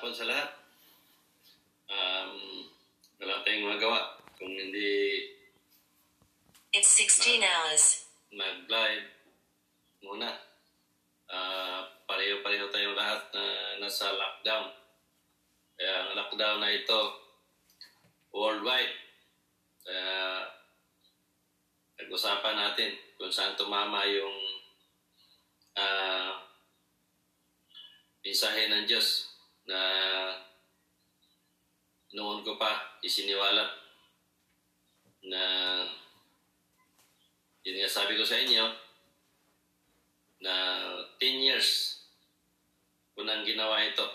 hapon sa lahat. Um, wala tayong magawa kung hindi It's 16 hours. mag-live muna. Ah, pareho-pareho tayong lahat na nasa lockdown. Kaya ang lockdown na ito, worldwide. Kaya nag-usapan natin kung saan tumama yung ah mensahe ng Diyos na noon ko pa isiniwalat na yun nga sabi ko sa inyo na 10 years ko nang ginawa ito.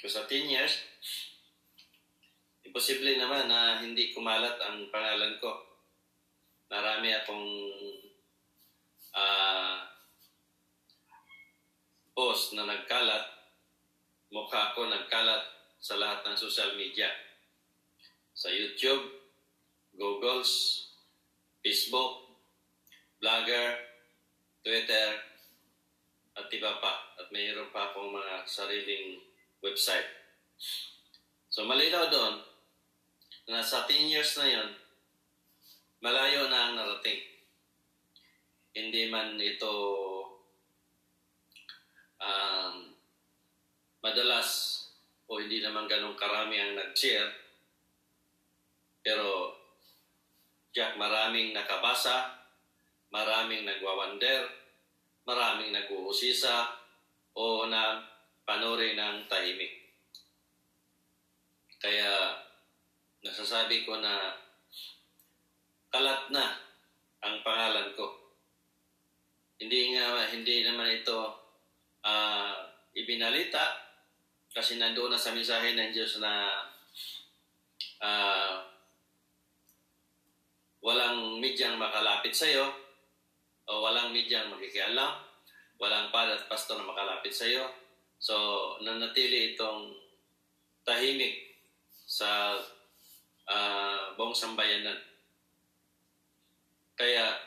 So sa 10 years, imposible naman na hindi kumalat ang pangalan ko. Marami akong ah post na nagkalat, mukha ko nagkalat sa lahat ng social media. Sa YouTube, Googles, Facebook, Blogger, Twitter, at iba pa. At mayroon pa akong mga sariling website. So malinaw doon na sa 10 years na yon, malayo na ang narating. Hindi man ito um, madalas o hindi naman ganong karami ang nag-share. Pero Jack, maraming nakabasa, maraming nagwawander, maraming nag-uusisa o na panuri ng tahimik. Kaya nasasabi ko na kalat na ang pangalan ko. Hindi nga hindi naman ito ah, ibinalita kasi nandoon na sa mensahe ng Diyos na ah, walang medyang makalapit sa iyo o walang medyang makikialam, walang pad at pastor na makalapit sa iyo. So, nanatili itong tahimik sa ah, buong sambayanan. Kaya,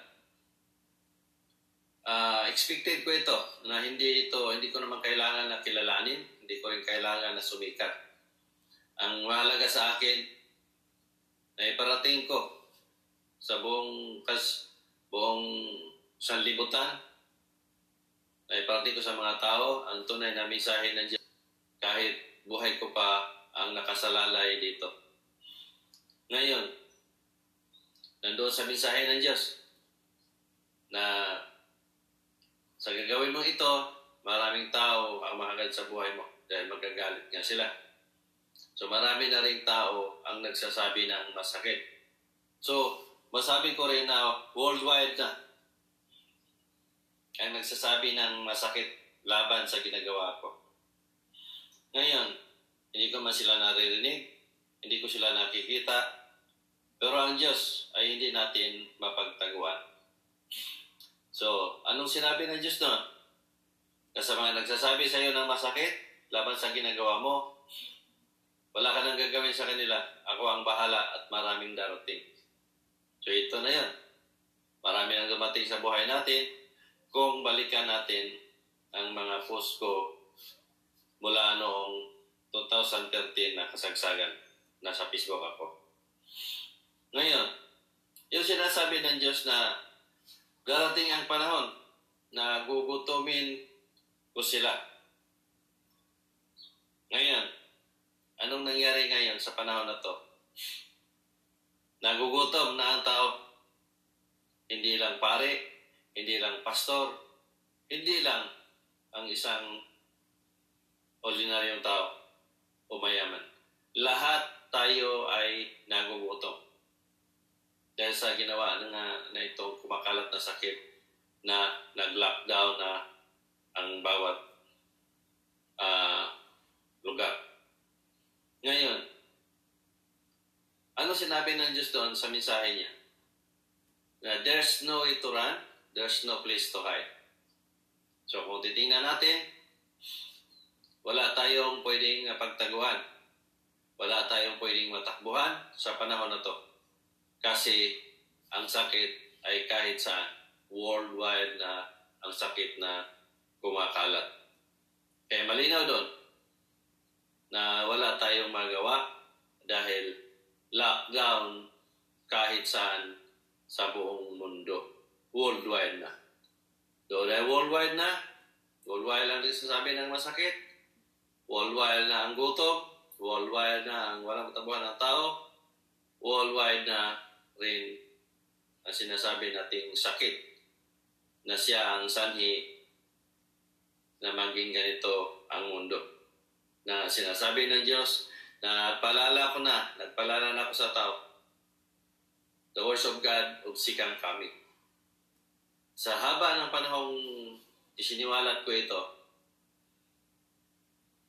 ah, expected ko ito na hindi ito, hindi ko naman kailangan na kilalanin, hindi ko rin kailangan na sumikat. Ang mahalaga sa akin na iparating ko sa buong kas buong sanlibutan na iparating ko sa mga tao ang tunay na mensahe ng Diyos kahit buhay ko pa ang nakasalalay dito. Ngayon, nandoon sa mensahe ng Diyos na sa gagawin mo ito, maraming tao ang mahagad sa buhay mo dahil magagalit nga sila. So marami na rin tao ang nagsasabi ng masakit. So, masabi ko rin na worldwide na ang nagsasabi ng masakit laban sa ginagawa ko. Ngayon, hindi ko man sila naririnig, hindi ko sila nakikita, pero ang Diyos ay hindi natin mapagtaguan. So, anong sinabi ng Diyos doon? Na sa mga nagsasabi sa iyo ng masakit laban sa ginagawa mo, wala ka nang gagawin sa kanila. Ako ang bahala at maraming darating. So ito na yan. Marami nang dumating sa buhay natin kung balikan natin ang mga post ko mula noong 2013 na kasagsagan. Nasa Facebook ako. Ngayon, yung sinasabi ng Diyos na darating ang panahon na gugutumin ko sila. Ngayon, anong nangyari ngayon sa panahon na to? Nagugutom na ang tao. Hindi lang pare, hindi lang pastor, hindi lang ang isang ordinaryong tao o mayaman. Lahat tayo ay nagugutom. Dahil sa ginawa na, na itong kumakalat na sakit na nag-lockdown na ang bawat ah, lugar. Ngayon, ano sinabi ng Diyos doon sa mensahe niya? Na there's no way to run, there's no place to hide. So kung titingnan natin, wala tayong pwedeng pagtaguan. Wala tayong pwedeng matakbuhan sa panahon na to. Kasi ang sakit ay kahit saan, worldwide na ang sakit na kumakalat. Kaya malinaw doon na wala tayong magawa dahil lockdown kahit saan sa buong mundo. Worldwide na. Doon ay worldwide na. Worldwide lang din sasabi ng masakit. Worldwide na ang gutom. Worldwide na ang walang katabuhan ng tao. Worldwide na rin ang sinasabi nating sakit na siya ang sanhi na maging ganito ang mundo. Na sinasabi ng Diyos na nagpalala ko na, nagpalala na ako sa tao. The words of God, ubsikang kami. Sa haba ng panahong isiniwalat ko ito,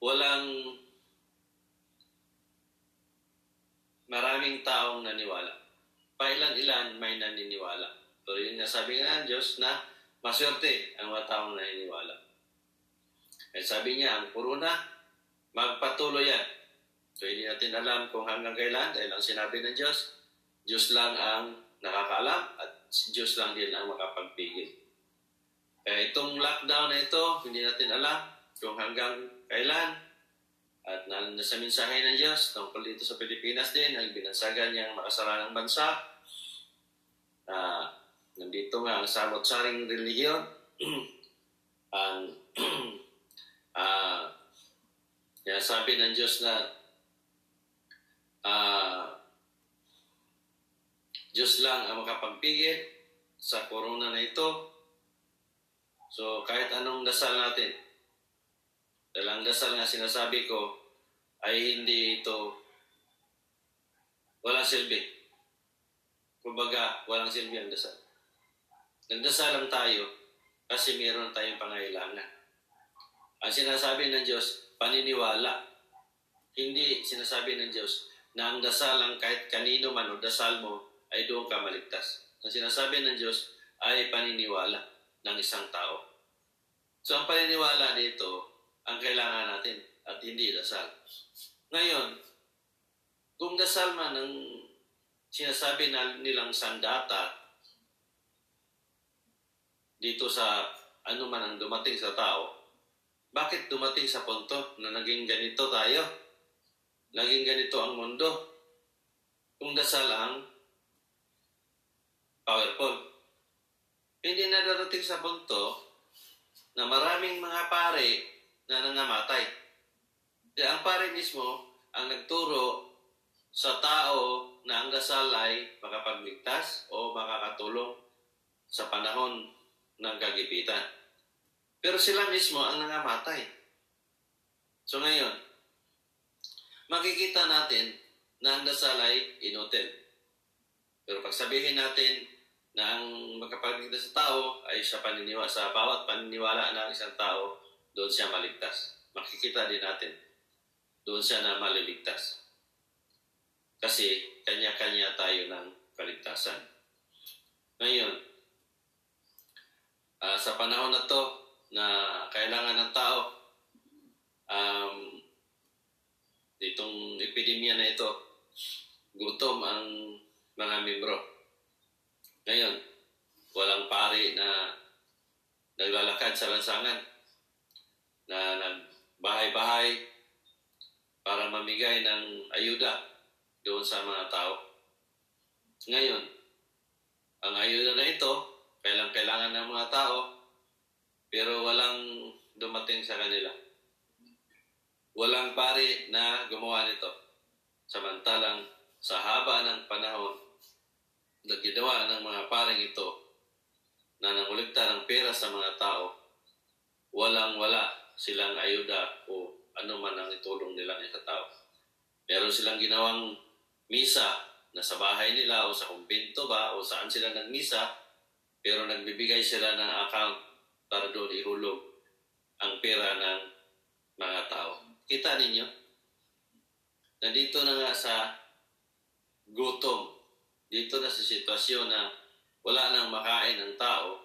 walang maraming taong naniwala. Pailan-ilan may naniniwala. Pero yun nga sabi nga ng Diyos na maswerte ang mga taong naniniwala. At sabi niya, ang corona, magpatuloy yan. So hindi natin alam kung hanggang kailan dahil ang sinabi ng Diyos, Diyos lang ang nakakaalam at Diyos lang din ang makapagpigil. Kaya itong lockdown na ito, hindi natin alam kung hanggang kailan. At na, nasa mensahe ng Diyos tungkol dito sa Pilipinas din, ang binansagan niyang makasaranang bansa. Uh, nandito nga ang samot-saring religiyon. ang uh, kaya sabi ng Diyos na uh, Diyos lang ang makapagpigil sa corona na ito. So kahit anong dasal natin, dahil ang dasal nga sinasabi ko ay hindi ito walang silbi. Kumbaga, walang silbi ang dasal. Nagdasal lang tayo kasi meron tayong pangailangan. Ang sinasabi ng Diyos, paniniwala. Hindi sinasabi ng Diyos na ang dasal lang kahit kanino man o dasal mo ay doon ka maligtas. Ang sinasabi ng Diyos ay paniniwala ng isang tao. So ang paniniwala dito, ang kailangan natin at hindi dasal. Ngayon, kung dasal man ang sinasabi na nilang sandata dito sa ano man ang dumating sa tao, bakit dumating sa punto na naging ganito tayo? Naging ganito ang mundo? Kung dasal ang powerful. Hindi na darating sa punto na maraming mga pare na nangamatay. Kaya ang pare mismo ang nagturo sa tao na ang dasal ay makapagligtas o makakatulong sa panahon ng kagipitan. Pero sila mismo ang nangamatay. So ngayon, makikita natin na ang dasal ay inutil. Pero pag sabihin natin na ang magkapagligtas sa tao ay sa paniniwala, sa bawat paniniwala ng isang tao, doon siya maligtas. Makikita din natin, doon siya na maliligtas. Kasi kanya-kanya tayo ng kaligtasan. Ngayon, uh, sa panahon na to, na kailangan ng tao um, itong epidemya na ito gutom ang mga membro ngayon walang pari na naglalakad sa lansangan na nagbahay-bahay para mamigay ng ayuda doon sa mga tao. Ngayon, ang ayuda na ito, kailang kailangan ng mga tao, pero walang dumating sa kanila. Walang pari na gumawa nito. Samantalang sa haba ng panahon na ginawa ng mga paring ito na nangulikta ng pera sa mga tao, walang wala silang ayuda o ano man ang itulong nila sa tao. Meron silang ginawang misa na sa bahay nila o sa kumbento ba o saan sila nagmisa, pero nagbibigay sila ng account para doon ihulog ang pera ng mga tao. Kita ninyo? Nandito na nga sa gutom. Dito na sa sitwasyon na wala nang makain ng tao.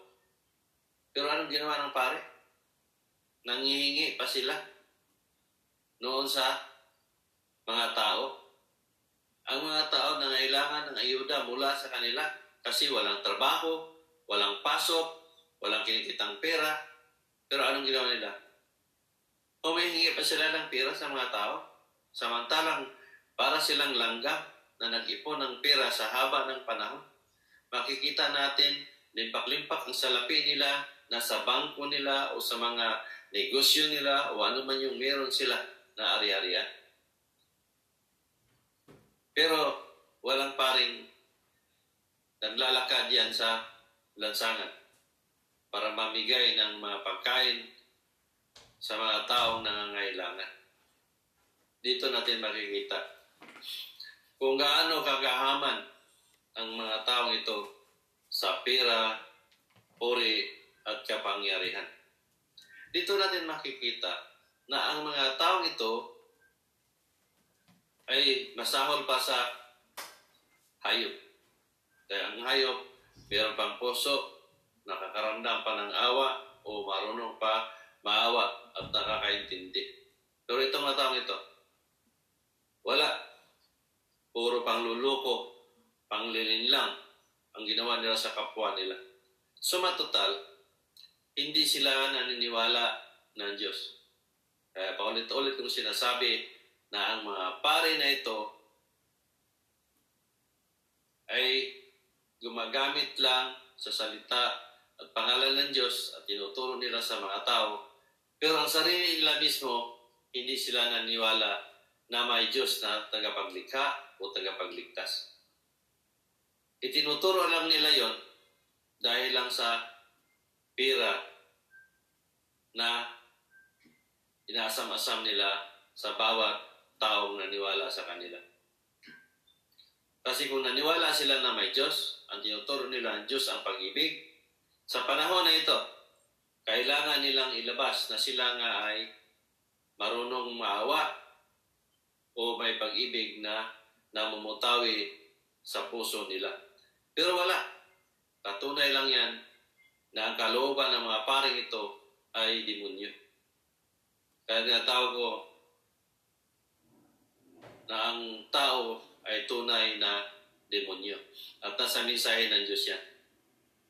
Pero anong ginawa ng pare? Nangihingi pa sila noon sa mga tao. Ang mga tao na nangailangan ng ayuda mula sa kanila kasi walang trabaho, walang pasok, walang kinikitang pera, pero anong ginawa nila? Humihingi pa sila ng pera sa mga tao Samantalang para silang langgam na nag-ipon ng pera sa haba ng panahon. Makikita natin, limpak-limpak ang salapi nila, nasa bangko nila o sa mga negosyo nila o ano man yung meron sila na ari-arian. Pero walang paring naglalakad yan sa lansangan para mamigay ng mga pagkain sa mga taong nangangailangan. Dito natin makikita kung gaano kagahaman ang mga taong ito sa pera, puri at kapangyarihan. Dito natin makikita na ang mga taong ito ay masahol pa sa hayop. Kaya ang hayop, mayroon pang puso, nakakaramdam pa ng awa o marunong pa maawa at nakakaintindi. Pero itong mga taong ito, wala. Puro pangluluko, panglilin lang ang ginawa nila sa kapwa nila. So matotal, hindi sila naniniwala ng Diyos. Kaya paulit-ulit kong sinasabi na ang mga pare na ito ay gumagamit lang sa salita at pangalan ng Diyos at tinuturo nila sa mga tao. Pero ang sarili nila mismo, hindi sila naniwala na may Diyos na tagapaglikha o tagapagligtas. Itinuturo lang nila yon dahil lang sa pira na inaasam-asam nila sa bawat taong naniwala sa kanila. Kasi kung naniwala sila na may Diyos, ang tinuturo nila ang Diyos ang pag-ibig, sa panahon na ito, kailangan nilang ilabas na sila nga ay marunong maawa o may pag-ibig na namumutawi sa puso nila. Pero wala. Katunay lang yan na ang kalooban ng mga paring ito ay demonyo. Kaya tinatawag ko na ang tao ay tunay na demonyo. At nasa mensahe ng Diyos yan.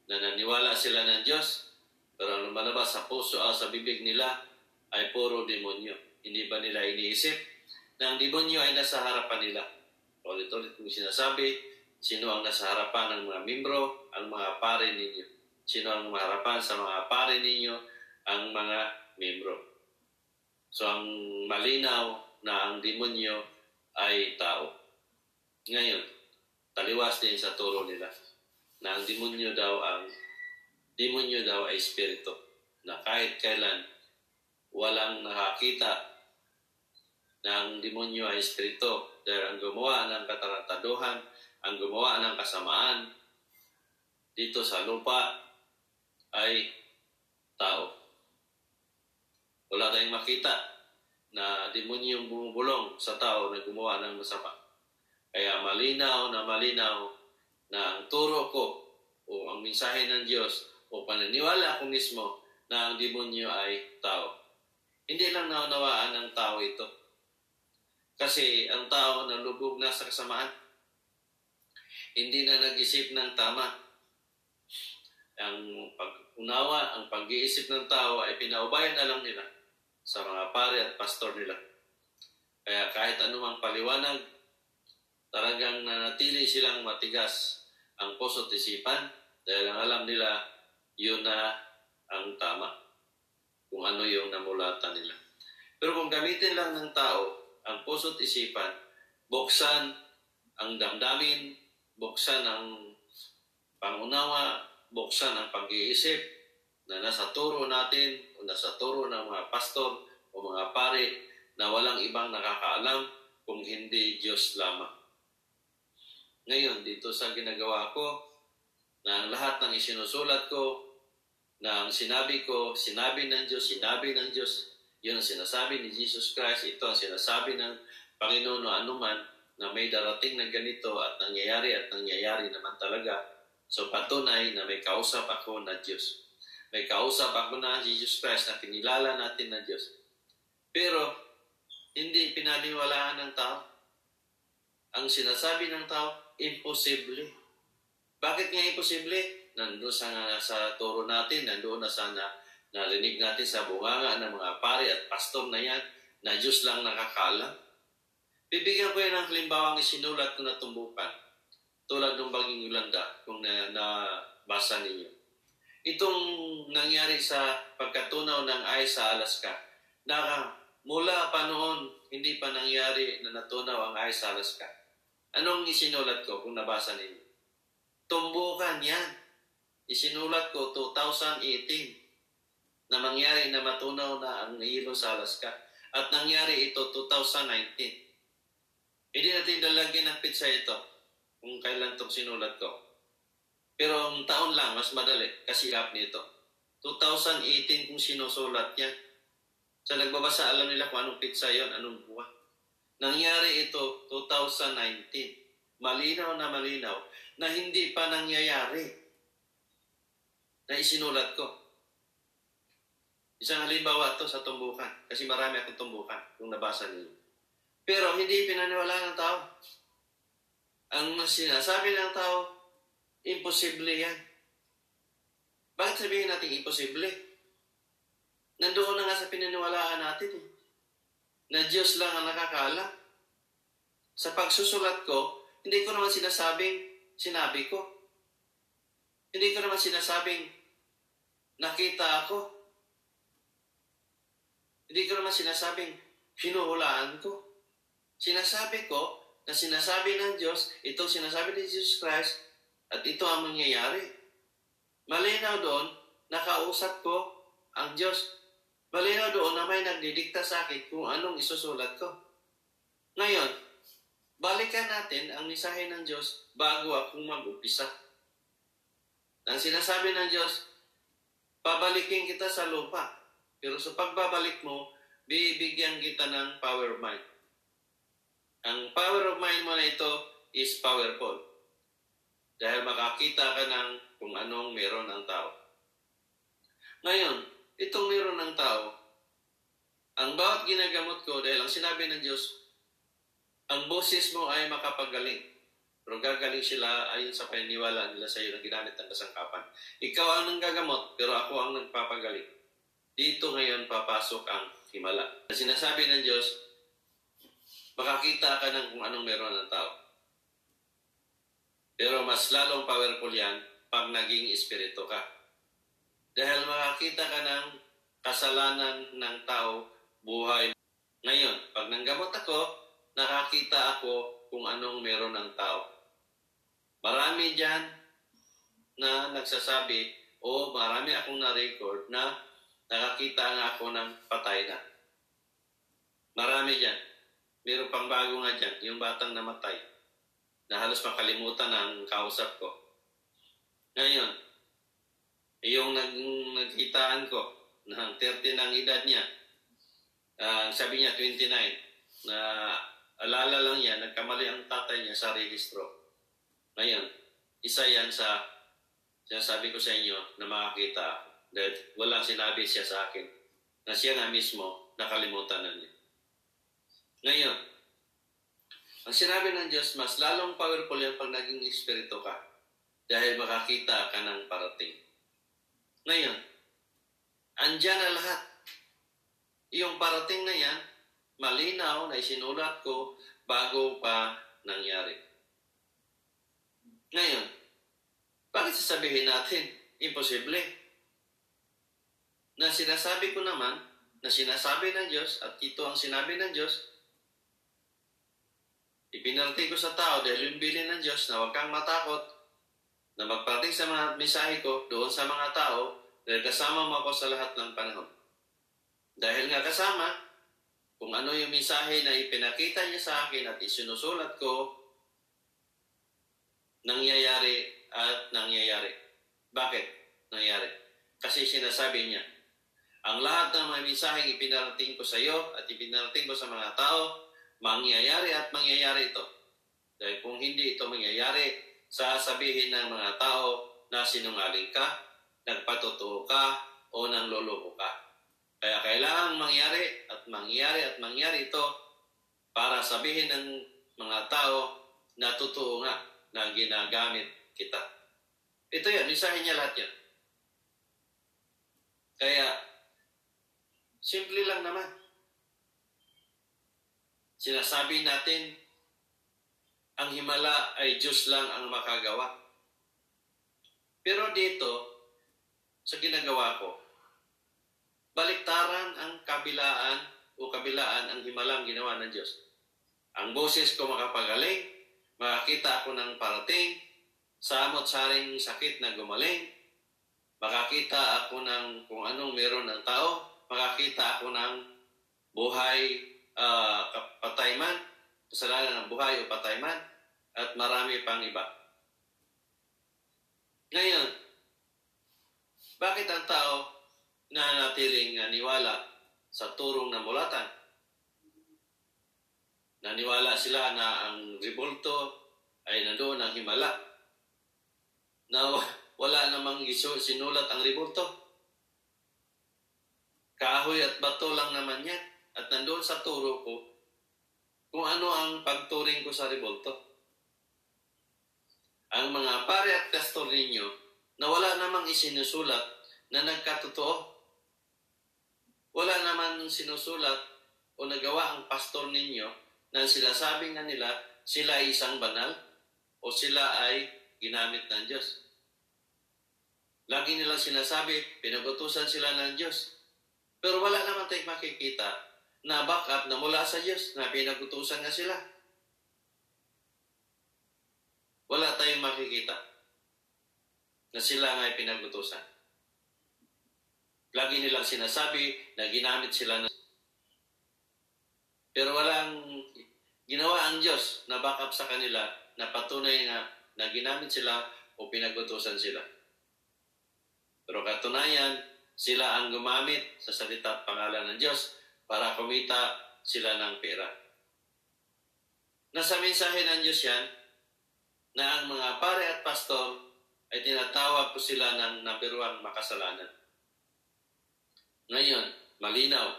Na naniwala sila ng Diyos, pero ang lumalabas sa puso o sa bibig nila ay puro demonyo. Hindi ba nila iniisip na ang demonyo ay nasa harapan nila? Ulit-ulit kong sinasabi, sino ang nasa harapan ng mga membro, ang mga pare ninyo. Sino ang maharapan sa mga pare ninyo, ang mga membro. So ang malinaw na ang demonyo ay tao. Ngayon, taliwas din sa turo nila na ang demonyo daw ang demonyo daw ay espiritu na kahit kailan walang nakakita na ang demonyo ay espiritu dahil ang gumawa ng katarantaduhan, ang gumawa ng kasamaan dito sa lupa ay tao. Wala tayong makita na demonyo bumubulong sa tao na gumawa ng masama. Kaya malinaw na malinaw na ang turo ko o ang mensahe ng Diyos o pananiwala ko mismo na ang demonyo ay tao. Hindi lang naunawaan ng tao ito. Kasi ang tao nalubog na sa kasamaan. Hindi na nag-isip ng tama. Ang pag-unawa, ang pag-iisip ng tao ay pinaubayan na lang nila sa mga pare at pastor nila. Kaya kahit anumang paliwanag, talagang nanatili silang matigas ang puso at isipan dahil ang alam nila yun na ang tama kung ano yung namulatan nila. Pero kung gamitin lang ng tao ang puso at isipan, buksan ang damdamin, buksan ang pangunawa, buksan ang pag-iisip na nasa turo natin o nasa turo ng mga pastor o mga pare na walang ibang nakakaalam kung hindi Diyos lamang. Ngayon, dito sa ginagawa ko, na ang lahat ng isinusulat ko, na ang sinabi ko, sinabi ng Diyos, sinabi ng Diyos, yun ang sinasabi ni Jesus Christ, ito ang sinasabi ng Panginoon o anuman na may darating na ganito at nangyayari at nangyayari naman talaga. So patunay na may kausap ako na Diyos. May kausap ako na Jesus Christ na kinilala natin na Diyos. Pero hindi pinaniwalaan ng tao. Ang sinasabi ng tao, imposible. Bakit nga imposible? Nandoon sa, sa turo natin, nandoon na sana narinig natin sa bunganga ng mga pare at pastor na yan na Diyos lang nakakaalam. Bibigyan ko yan ng halimbawang isinulat ko na tumbukan. Tulad ng Baging Yolanda, kung na, nabasa ninyo. Itong nangyari sa pagkatunaw ng ice sa Alaska, na mula pa noon, hindi pa nangyari na natunaw ang ice sa Alaska. Anong isinulat ko kung nabasa ninyo? Tumbukan yan. Isinulat ko 2018 na mangyari na matunaw na ang hilo sa Alaska. At nangyari ito 2019. Hindi natin lalagyan ng pizza ito kung kailan itong sinulat ko. Pero ang taon lang, mas madali kasi up nito. 2018 kung sinusulat yan. Sa nagbabasa, alam nila kung anong pizza yon anong buwan. Nangyari ito 2019. Malinaw na malinaw na hindi pa nangyayari na isinulat ko. Isang halimbawa to sa tumbukan kasi marami akong tumbukan kung nabasa niyo. Pero hindi pinaniwala ng tao. Ang sinasabi ng tao, imposible yan. Bakit sabihin natin imposible? Nandoon na nga sa pinaniwalaan natin eh. Na Diyos lang ang nakakala. Sa pagsusulat ko, hindi ko naman sinasabing sinabi ko. Hindi ko naman sinasabing nakita ako. Hindi ko naman sinasabing hinuhulaan ko. Sinasabi ko na sinasabi ng Diyos, itong sinasabi ni Jesus Christ, at ito ang mangyayari. Malinaw doon, nakausap ko ang Diyos. Malinaw doon na may nagdidikta sa akin kung anong isusulat ko. Ngayon, balikan natin ang misahe ng Diyos bago akong mag-upisa. Ang sinasabi ng Diyos, pabalikin kita sa lupa. Pero sa pagbabalik mo, bibigyan kita ng power of mind. Ang power of mind mo na ito is powerful. Dahil makakita ka ng kung anong meron ng tao. Ngayon, itong meron ng tao, ang bawat ginagamot ko dahil ang sinabi ng Diyos, ang boses mo ay makapagaling. Pero gagaling sila ayon sa paniniwala nila sa iyo na ginamit ng kasangkapan. Ikaw ang nanggagamot, pero ako ang nagpapagaling. Dito ngayon papasok ang himala. Sinasabi ng Diyos, makakita ka ng kung anong meron ng tao. Pero mas lalong powerful yan pag naging espiritu ka. Dahil makakita ka ng kasalanan ng tao buhay. Ngayon, pag nanggamot ako, nakakita ako kung anong meron ng tao. Marami dyan na nagsasabi o marami akong na-record na nakakita nga ako ng patay na. Marami dyan. Meron pang bago nga dyan, yung batang namatay, na halos makalimutan ang kausap ko. Ngayon, yung nag, nagkitaan ko, ng 30 ng edad niya, uh, sabi niya 29, na alala lang niya, nagkamali ang tatay niya sa registro. Ngayon, isa yan sa sinasabi ko sa inyo na makakita dahil walang sinabi siya sa akin na siya nga mismo nakalimutan na niya. Ngayon, ang sinabi ng Diyos, mas lalong powerful yan pag naging espiritu ka dahil makakita ka ng parating. Ngayon, andyan na lahat. Yung parating na yan, malinaw na isinulat ko bago pa nangyari. Ngayon, bakit sasabihin natin, imposible? Na sinasabi ko naman, na sinasabi ng Diyos, at ito ang sinabi ng Diyos, Ipinarti ko sa tao dahil yung bilin ng Diyos na huwag kang matakot na magparating sa mga mensahe ko doon sa mga tao dahil kasama mo ako sa lahat ng panahon. Dahil nga kasama, kung ano yung mensahe na ipinakita niya sa akin at isinusulat ko, nangyayari at nangyayari. Bakit nangyayari? Kasi sinasabi niya, ang lahat ng mga mensaheng ipinarating ko sa iyo at ipinarating ko sa mga tao, mangyayari at mangyayari ito. Dahil kung hindi ito mangyayari, sasabihin ng mga tao na sinungaling ka, nagpatotoo ka, o nang loloko ka. Kaya kailangan mangyari at mangyari at mangyari ito para sabihin ng mga tao na totoo nga na ginagamit kita. Ito yan, isahin niya lahat yan. Kaya, simple lang naman. sinasabi natin, ang himala ay Diyos lang ang makagawa. Pero dito, sa ginagawa ko, baliktaran ang kabilaan o kabilaan ang himalang ginawa ng Diyos. Ang boses ko makapagaling, makakita ako ng parating, samot saring sakit na gumaling, makakita ako ng kung anong meron ng tao, makakita ako ng buhay uh, patay man, kasalanan ng buhay o patay man, at marami pang iba. Ngayon, bakit ang tao na natiling niwala sa turong ng mulatan? Naniwala sila na ang ribulto ay nandoon ang himala. Na wala namang sinulat ang ribulto. Kahoy at bato lang naman yan. At nandoon sa turo ko kung ano ang pagturing ko sa ribulto ang mga pare at pastor ninyo na wala namang isinusulat na nagkatotoo. Wala naman sinusulat o nagawa ang pastor ninyo na sinasabi nga nila sila ay isang banal o sila ay ginamit ng Diyos. Lagi nilang sinasabi, pinagutusan sila ng Diyos. Pero wala naman tayong makikita na backup na mula sa Diyos na pinagutusan nga sila wala tayong makikita na sila nga ay pinagutusan. Lagi nilang sinasabi na ginamit sila na pero walang ginawa ang Diyos na backup sa kanila na patunay na, na sila o pinagutusan sila. Pero katunayan, sila ang gumamit sa salita at pangalan ng Diyos para kumita sila ng pera. Nasa mensahe ng Diyos yan, na ang mga pare at pastor ay tinatawag po sila ng nabiruang makasalanan. Ngayon, malinaw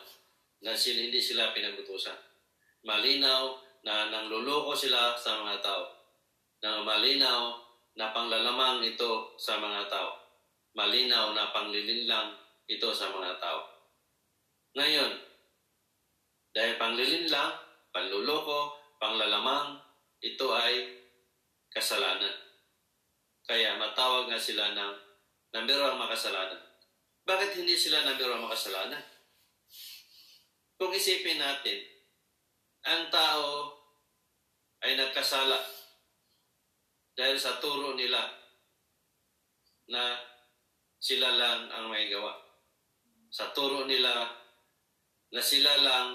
na sila, hindi sila pinagutusan. Malinaw na nangluloko sila sa mga tao. Na malinaw na panglalamang ito sa mga tao. Malinaw na panglilinlang ito sa mga tao. Ngayon, dahil panglilinlang, panluloko, panglalamang, ito ay kasalanan. Kaya matawag nga sila ng one makasalanan. Bakit hindi sila one makasalanan? Kung isipin natin, ang tao ay nagkasala dahil sa turo nila na sila lang ang may gawa. Sa turo nila na sila lang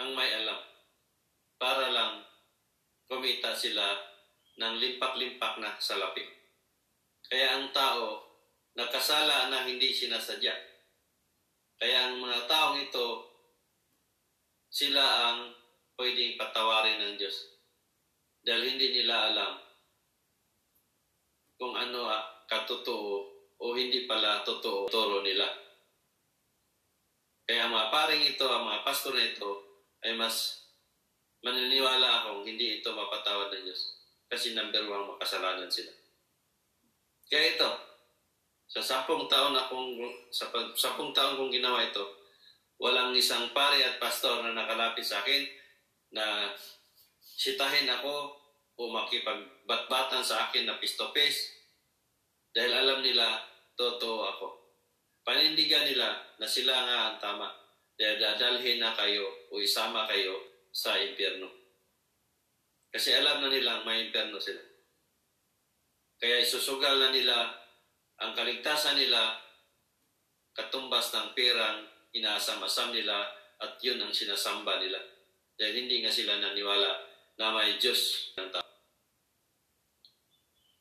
ang may alam para lang kumita sila ng limpak-limpak na salapi. Kaya ang tao nakasala na hindi sinasadya. Kaya ang mga taong ito, sila ang pwedeng patawarin ng Diyos. Dahil hindi nila alam kung ano katotoo o hindi pala totoo toro nila. Kaya ang mga paring ito, ang mga pastor na ito, ay mas maniniwala akong hindi ito mapatawad ng Diyos. Kasi number one, makasalanan sila. Kaya ito, sa sapong taon akong, sa sapong taon kong ginawa ito, walang isang pare at pastor na nakalapit sa akin na sitahin ako o makipagbatbatan sa akin na pistopes dahil alam nila totoo ako. Panindigan nila na sila nga ang tama dahil dadalhin na kayo o isama kayo sa impyerno. Kasi alam na nilang may impyerno sila. Kaya isusugal na nila ang kaligtasan nila katumbas ng perang inaasam-asam nila at yun ang sinasamba nila. Dahil hindi nga sila naniwala na may Diyos ng tao.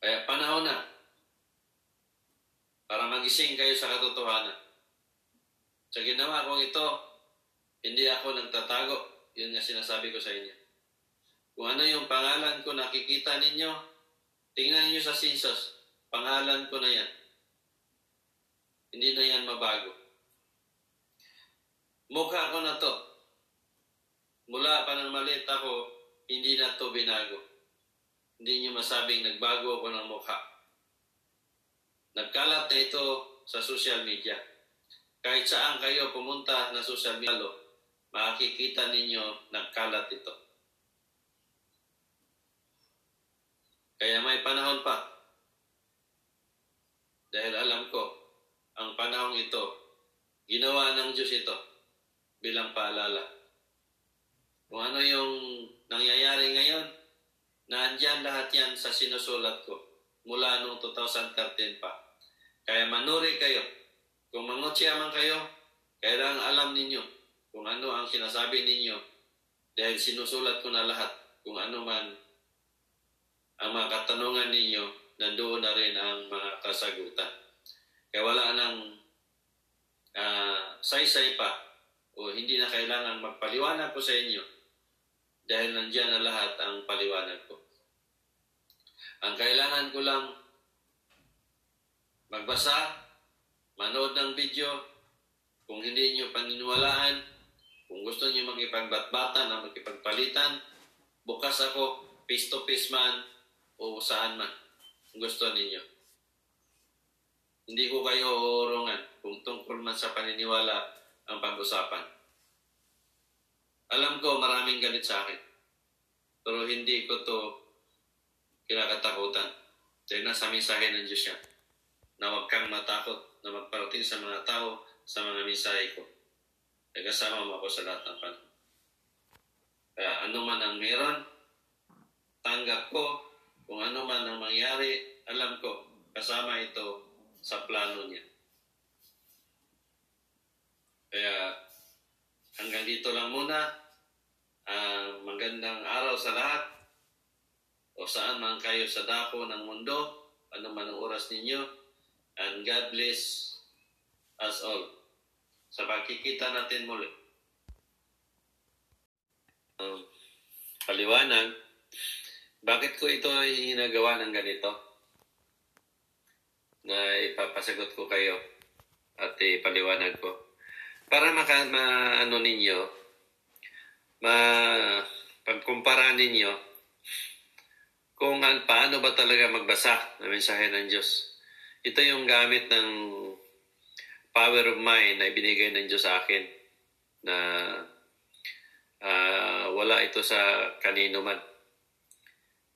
Kaya panahon na para magising kayo sa katotohanan. Sa ginawa kong ito, hindi ako nagtatago yun nga sinasabi ko sa inyo. Kung ano yung pangalan ko nakikita ninyo, tingnan niyo sa census, pangalan ko na yan. Hindi na yan mabago. Mukha ko na to. Mula pa ng maliit ako, hindi na to binago. Hindi niyo masabing nagbago ako ng mukha. Nagkalat na ito sa social media. Kahit saan kayo pumunta na social media, makikita ninyo nagkalat ito. Kaya may panahon pa. Dahil alam ko, ang panahong ito, ginawa ng Diyos ito bilang paalala. Kung ano yung nangyayari ngayon, naandyan lahat yan sa sinusulat ko mula noong 2013 pa. Kaya manuri kayo. Kung mangutya man kayo, kailangan alam ninyo kung ano ang sinasabi ninyo dahil sinusulat ko na lahat kung ano man ang mga katanungan ninyo, nandoon na rin ang mga kasagutan. Kaya wala nang uh, say-say pa o hindi na kailangan magpaliwanag ko sa inyo dahil nandiyan na lahat ang paliwanag ko. Ang kailangan ko lang magbasa, manood ng video, kung hindi nyo paniniwalaan, kung gusto nyo makipagbatbatan o makipagpalitan, bukas ako, face-to-face man, o saan man gusto ninyo. Hindi ko kayo uurungan kung tungkol man sa paniniwala ang pag-usapan. Alam ko maraming galit sa akin. Pero hindi ko to kinakatakutan. Dahil nasa mensahe ng Diyos yan. Na huwag kang matakot na magparating sa mga tao sa mga mensahe ko. Kaya kasama mo ako sa lahat ng panahon. Kaya ano man ang meron, tanggap ko kung ano man ang mangyari, alam ko, kasama ito sa plano niya. Kaya hanggang dito lang muna. Uh, magandang araw sa lahat o saan man kayo sa dako ng mundo, ano man ang oras ninyo. And God bless us all. Sa pagkikita natin muli. Um, paliwanag, bakit ko ito ginagawa ng ganito? Na ipapasagot ko kayo at ipaliwanag ko. Para maka, ma, ano ninyo, ma, pagkumpara ninyo kung an, paano ba talaga magbasa ng mensahe ng Diyos. Ito yung gamit ng power of mind na ibinigay ng Diyos sa akin na uh, wala ito sa kanino man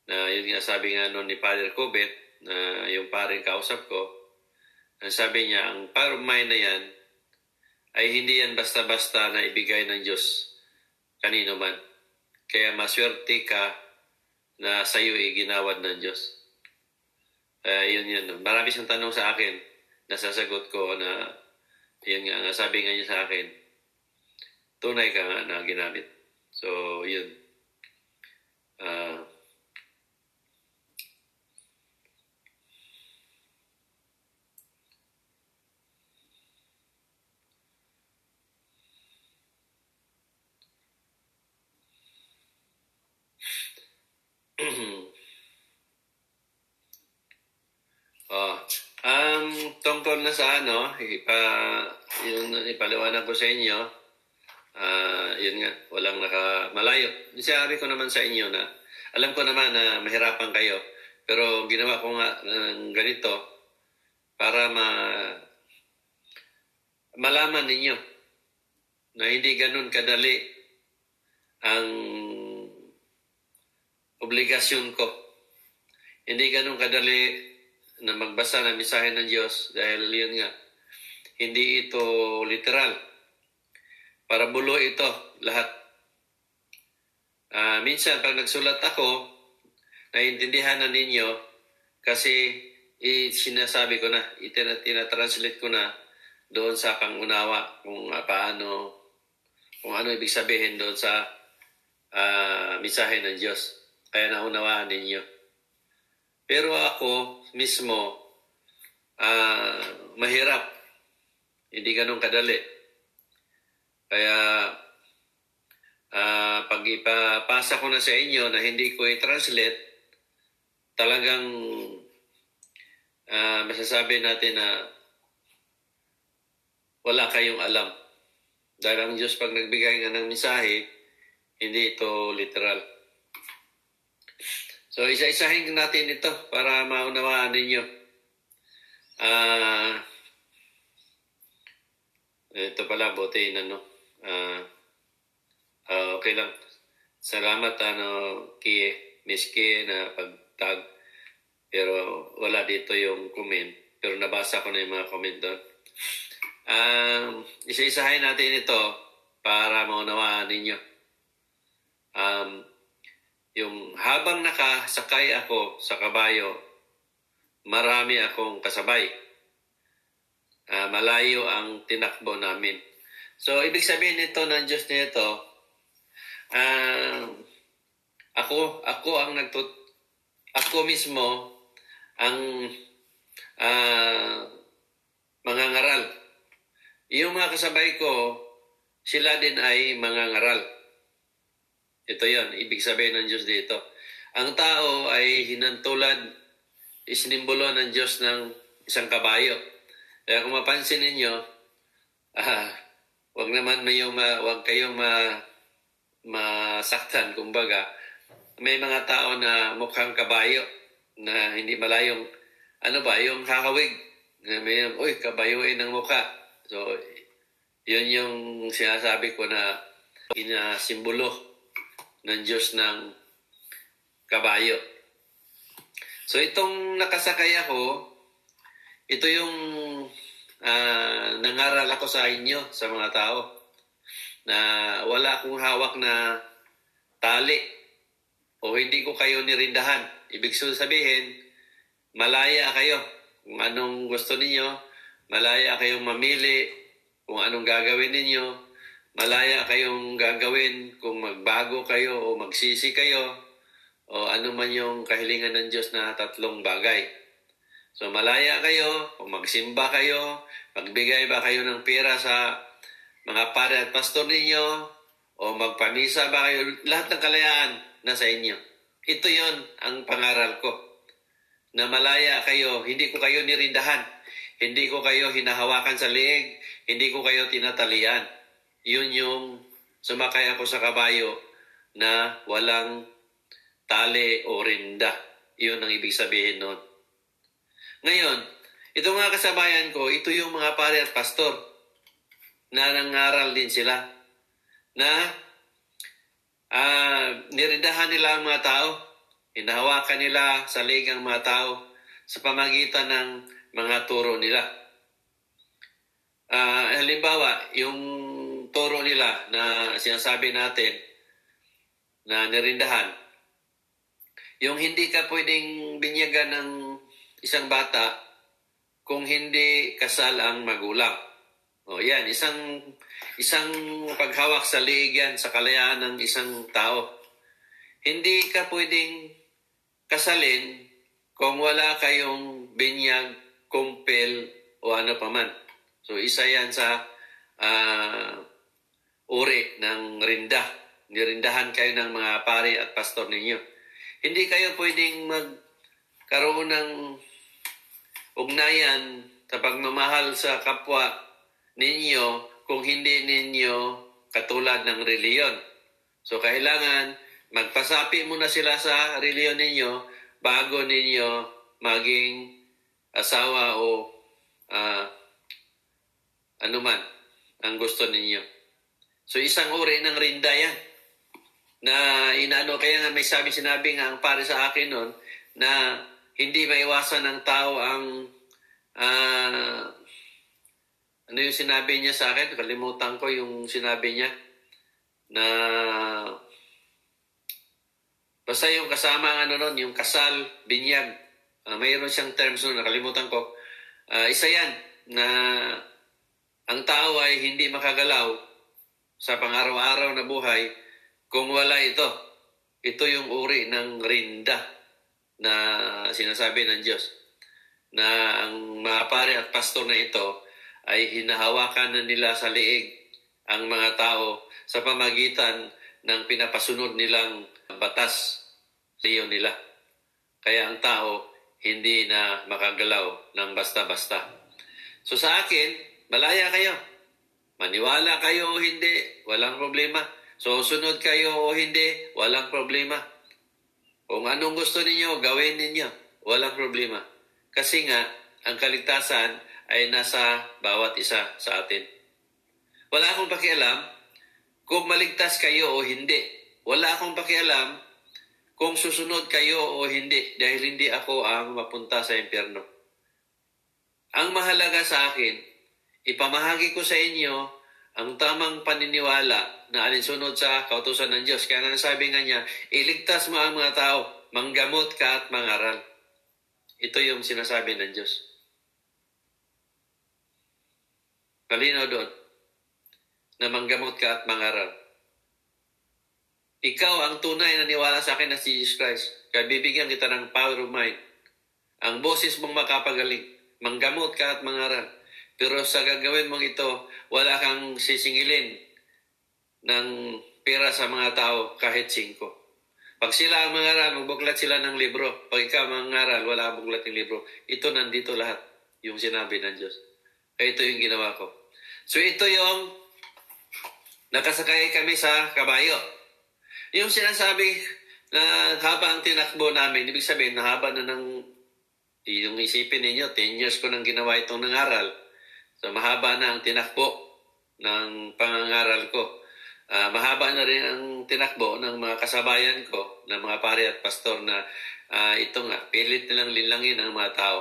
na yun nga sabi nga noon ni Father Cobet, na yung paring kausap ko, ang sabi niya, ang power of mind na yan, ay hindi yan basta-basta na ibigay ng Diyos kanino man. Kaya maswerte ka na sa iyo iginawad ng Diyos. Uh, yun yun. Marami siyang tanong sa akin, nasasagot ko na, yun nga, sabi nga niya sa akin, tunay ka nga na ginamit. So, yun. Uh, oh, um, tungkol na sa ano, ipa, yung ipaliwanag ko sa inyo, uh, yun nga, walang naka, malayo. Sabi ko naman sa inyo na, alam ko naman na mahirapan kayo, pero ginawa ko nga ng ganito para ma, malaman ninyo na hindi ganun kadali ang obligasyon ko. Hindi ganun kadali na magbasa ng mensahe ng Diyos dahil yun nga, hindi ito literal. Para bulo ito lahat. Uh, minsan pag nagsulat ako, naiintindihan na ninyo kasi sinasabi ko na, itinatranslate ko na doon sa pangunawa kung uh, paano, kung ano ibig sabihin doon sa uh, mensahe ng Diyos. Kaya naunawaan ninyo. Pero ako mismo, uh, mahirap. Hindi ganun kadali. Kaya uh, pag ipapasa ko na sa inyo na hindi ko i-translate, talagang uh, masasabi natin na wala kayong alam. Dahil ang Diyos pag nagbigay nga ng mensahe, hindi ito literal. So, isa-isahin natin ito para maunawaan ninyo. Uh, ito pala, buti na, no? Ah, uh, okay lang. Salamat ano kay Miss Kay na pagtag. Pero wala dito yung comment. Pero nabasa ko na yung mga comment doon. Um, isa-isahin natin ito para maunawaan ninyo. Um, yung habang nakasakay ako sa kabayo, marami akong kasabay. Uh, malayo ang tinakbo namin. So, ibig sabihin nito ng Diyos nito, uh, ako, ako ang nagtut, ako mismo ang uh, mga ngaral. Yung mga kasabay ko, sila din ay mga ngaral. Ito yon ibig sabihin ng Diyos dito. Ang tao ay hinantulad, isinimbolo ng Diyos ng isang kabayo. Kaya kung mapansin ninyo, ah, wag naman mayong ma, wag kayong ma, masaktan, kumbaga. May mga tao na mukhang kabayo na hindi malayong, ano ba, yung kakawig. Na may, uy, kabayoin ang mukha. So, yun yung sinasabi ko na inasimbolo ng Diyos ng kabayo. So, itong nakasakay ako, ito yung uh, nangaral ako sa inyo, sa mga tao, na wala akong hawak na tali o hindi ko kayo nirindahan. Ibig sabihin, malaya kayo. Kung anong gusto ninyo, malaya kayong mamili kung anong gagawin ninyo, malaya kayong gagawin kung magbago kayo o magsisi kayo o ano man yung kahilingan ng Diyos na tatlong bagay. So malaya kayo, o magsimba kayo, magbigay ba kayo ng pera sa mga pare at pastor ninyo, o magpamisa ba kayo, lahat ng kalayaan nasa inyo. Ito yon ang pangaral ko. Na malaya kayo, hindi ko kayo nirindahan. Hindi ko kayo hinahawakan sa leeg, hindi ko kayo tinatalian. Yun yung sumakay ako sa kabayo na walang tali o rinda. Yun ang ibig sabihin nun. Ngayon, itong mga kasabayan ko, ito yung mga pare at pastor na nangaral din sila na uh, nirindahan nila ang mga tao, hinahawakan nila sa ligang mga tao sa pamagitan ng mga turo nila. Uh, halimbawa, yung turo nila na sinasabi natin na nirindahan, yung hindi ka pwedeng binyagan ng isang bata kung hindi kasal ang magulang. O yan, isang isang paghawak sa liig yan sa kalayaan ng isang tao. Hindi ka pwedeng kasalin kung wala kayong binyag, kumpel o ano pa man. So isa yan sa uh, uri ng rinda. Nirindahan kayo ng mga pari at pastor ninyo. Hindi kayo pwedeng magkaroon ng ugnayan sa pagmamahal sa kapwa ninyo kung hindi ninyo katulad ng reliyon. So kailangan magpasapi muna sila sa reliyon ninyo bago ninyo maging asawa o uh, anuman ang gusto ninyo. So isang uri ng rinda yan na inaano kaya nga may sabi sinabi nga ang pare sa akin noon na hindi maiwasan ng tao ang uh, ano yung sinabi niya sa akin? Kalimutan ko yung sinabi niya na basta yung kasama ano nun, yung kasal, binyag. Uh, mayroon siyang terms nun, nakalimutan ko. Uh, isa yan na ang tao ay hindi makagalaw sa pang-araw-araw na buhay kung wala ito. Ito yung uri ng rinda na sinasabi ng Diyos na ang mga pare at pastor na ito ay hinahawakan na nila sa liig ang mga tao sa pamagitan ng pinapasunod nilang batas sa iyo nila. Kaya ang tao hindi na makagalaw ng basta-basta. So sa akin, malaya kayo. Maniwala kayo o hindi, walang problema. So sunod kayo o hindi, walang problema. Kung anong gusto ninyo, gawin ninyo. Walang problema. Kasi nga, ang kaligtasan ay nasa bawat isa sa atin. Wala akong pakialam kung maligtas kayo o hindi. Wala akong pakialam kung susunod kayo o hindi dahil hindi ako ang mapunta sa impyerno. Ang mahalaga sa akin, ipamahagi ko sa inyo ang tamang paniniwala na alinsunod sa kautusan ng Diyos. Kaya nga sabi nga niya, iligtas mo ang mga tao, manggamot ka at mangaral. Ito yung sinasabi ng Diyos. Kalinaw doon na manggamot ka at mangaral. Ikaw ang tunay na niwala sa akin na si Jesus Christ. Kaya bibigyan kita ng power of mind. Ang boses mong makapagaling. Manggamot ka at mangaral. Pero sa gagawin mong ito, wala kang sisingilin ng pera sa mga tao kahit singko. Pag sila ang mangaral, magbuklat sila ng libro. Pag ikaw mangaral, wala buklat ng libro. Ito nandito lahat, yung sinabi ng Diyos. Kaya ito yung ginawa ko. So ito yung nakasakay kami sa kabayo. Yung sinasabi na haba ang tinakbo namin, ibig sabihin, nahaba na ng, yung isipin ninyo, 10 years ko nang ginawa itong nangaral. So mahaba na ang tinakbo ng pangangaral ko. Uh, mahaba na rin ang tinakbo ng mga kasabayan ko, ng mga pare at pastor na uh, ito nga, pilit nilang linlangin ang mga tao.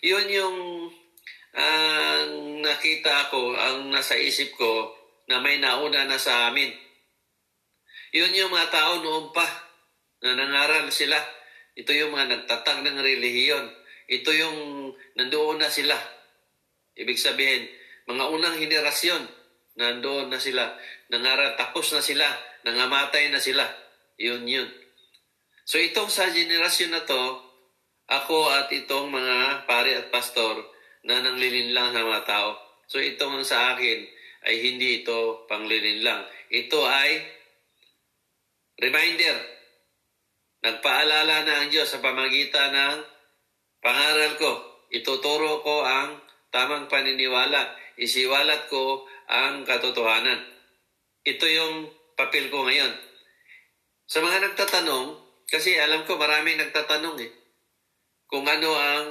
Yun yung uh, nakita ko, ang nasa isip ko, na may nauna na sa amin. Yun yung mga tao noon pa na nangaral sila. Ito yung mga nagtatag ng relihiyon. Ito yung nandoon na sila. Ibig sabihin, mga unang henerasyon, nandoon na sila. Nangaral, tapos na sila. Nangamatay na sila. Yun yun. So itong sa generasyon na to, ako at itong mga pare at pastor na nanglilinlang ng mga tao. So itong sa akin ay hindi ito panglilin lang. Ito ay reminder. Nagpaalala na ang Diyos sa pamagitan ng pangaral ko. Ituturo ko ang tamang paniniwala. Isiwalat ko ang katotohanan. Ito yung papel ko ngayon. Sa mga nagtatanong, kasi alam ko maraming nagtatanong eh, kung ano ang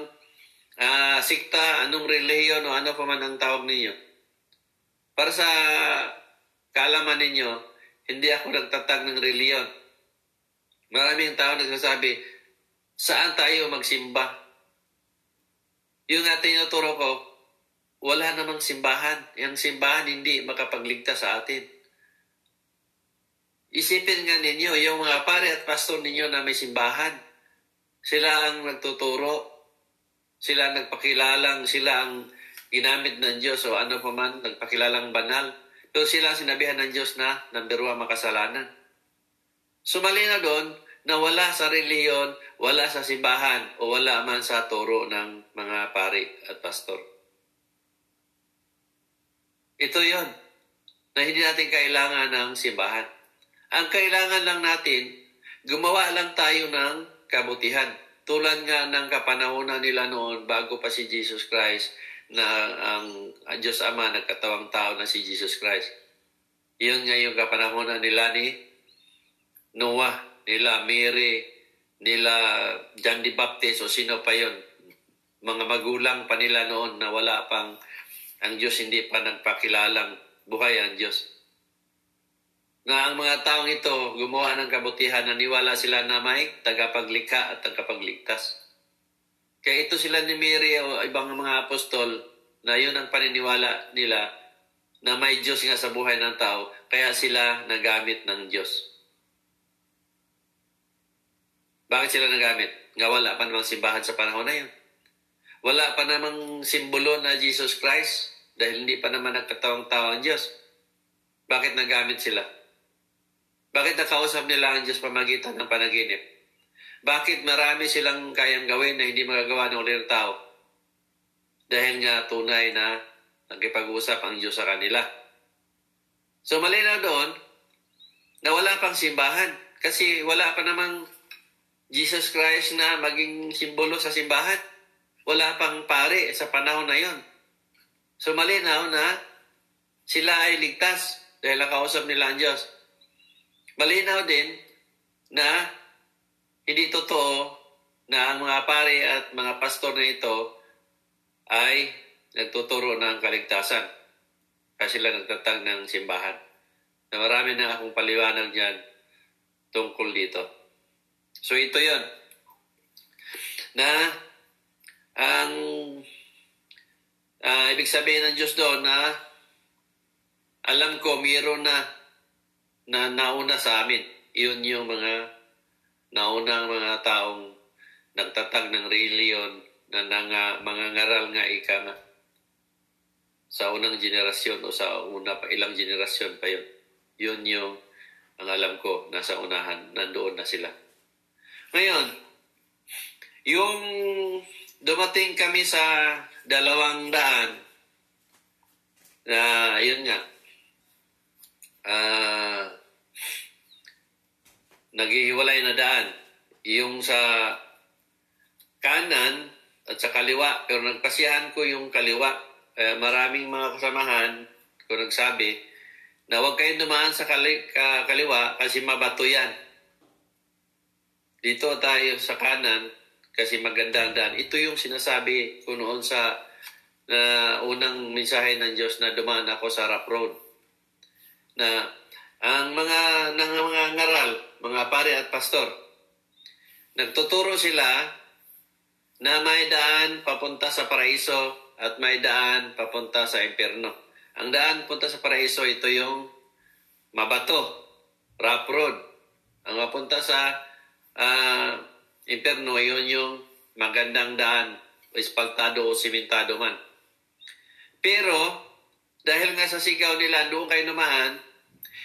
uh, sikta, anong reliyon o ano pa man ang tawag ninyo. Para sa kaalaman ninyo, hindi ako nagtatag ng reliyon. Maraming tao nagsasabi, saan tayo magsimba? Yung natin tinuturo ko, wala namang simbahan. Yung simbahan hindi makapagligtas sa atin. Isipin nga ninyo, yung mga pare at pastor ninyo na may simbahan, sila ang nagtuturo, sila ang nagpakilalang, sila ang ginamit ng Diyos o ano pa man, nagpakilalang banal. Pero sila sinabihan ng Diyos na number one makasalanan. Sumali na doon na wala sa reliyon, wala sa simbahan, o wala man sa turo ng mga pari at pastor. Ito yon na hindi natin kailangan ng simbahan. Ang kailangan lang natin, gumawa lang tayo ng kabutihan. Tulad nga ng kapanahonan nila noon bago pa si Jesus Christ na ang, ang Diyos Ama nagkatawang tao na si Jesus Christ. Iyon nga yung kapanahonan nila ni Noah, nila Mary, nila John the Baptist o sino pa yon mga magulang pa nila noon na wala pang ang Diyos hindi pa nagpakilalang buhay ang Diyos. Na ang mga taong ito gumawa ng kabutihan, naniwala sila na may tagapaglikha at tagapagligtas. Kaya ito sila ni Mary o ibang mga apostol na yun ang paniniwala nila na may Diyos nga sa buhay ng tao, kaya sila nagamit ng Diyos. Bakit sila nagamit? Nga wala pa namang simbahan sa panahon na yun. Wala pa namang simbolo na Jesus Christ dahil hindi pa naman nagkatawang tao ang Diyos. Bakit nagamit sila? Bakit nakausap nila ang Diyos pamagitan ng panaginip? Bakit marami silang kayang gawin na hindi magagawa ng ulit tao? Dahil nga tunay na nagkipag-usap ang Diyos sa kanila. So malinaw doon na wala pang simbahan kasi wala pa namang Jesus Christ na maging simbolo sa simbahan. Wala pang pare sa panahon na yon. So malinaw na sila ay ligtas dahil nakausap nila ang Diyos. Malinaw din na hindi totoo na ang mga pare at mga pastor na ito ay nagtuturo ng kaligtasan kasi sila nagtatag ng simbahan. Na marami na akong paliwanag dyan tungkol dito. So ito yon na ang uh, ibig sabihin ng Diyos doon na alam ko mayroon na na nauna sa amin. Iyon yung mga naunang mga taong nagtatag ng reliyon na nanga, mga ngaral nga ika nga sa unang generasyon o sa una pa ilang generasyon pa yun. Yun yung ang alam ko nasa unahan, nandoon na sila. Ngayon, yung dumating kami sa dalawang daan na yun nga, uh, naghihiwalay na daan. Yung sa kanan at sa kaliwa, pero nagpasiyahan ko yung kaliwa. Uh, maraming mga kasamahan ko nagsabi na huwag kayong dumaan sa kali, ka, kaliwa kasi mabato yan. Dito tayo sa kanan kasi maganda ang daan. Ito yung sinasabi ko noon sa na unang mensahe ng Diyos na dumaan ako sa rough road. Na ang mga ng mga ngaral, mga pare at pastor, nagtuturo sila na may daan papunta sa paraiso at may daan papunta sa impyerno. Ang daan punta sa paraiso, ito yung mabato, rough road. Ang mapunta sa uh, impyerno, yun yung magandang daan, espaltado o simentado man. Pero, dahil nga sa sigaw nila, doon kayo numahan,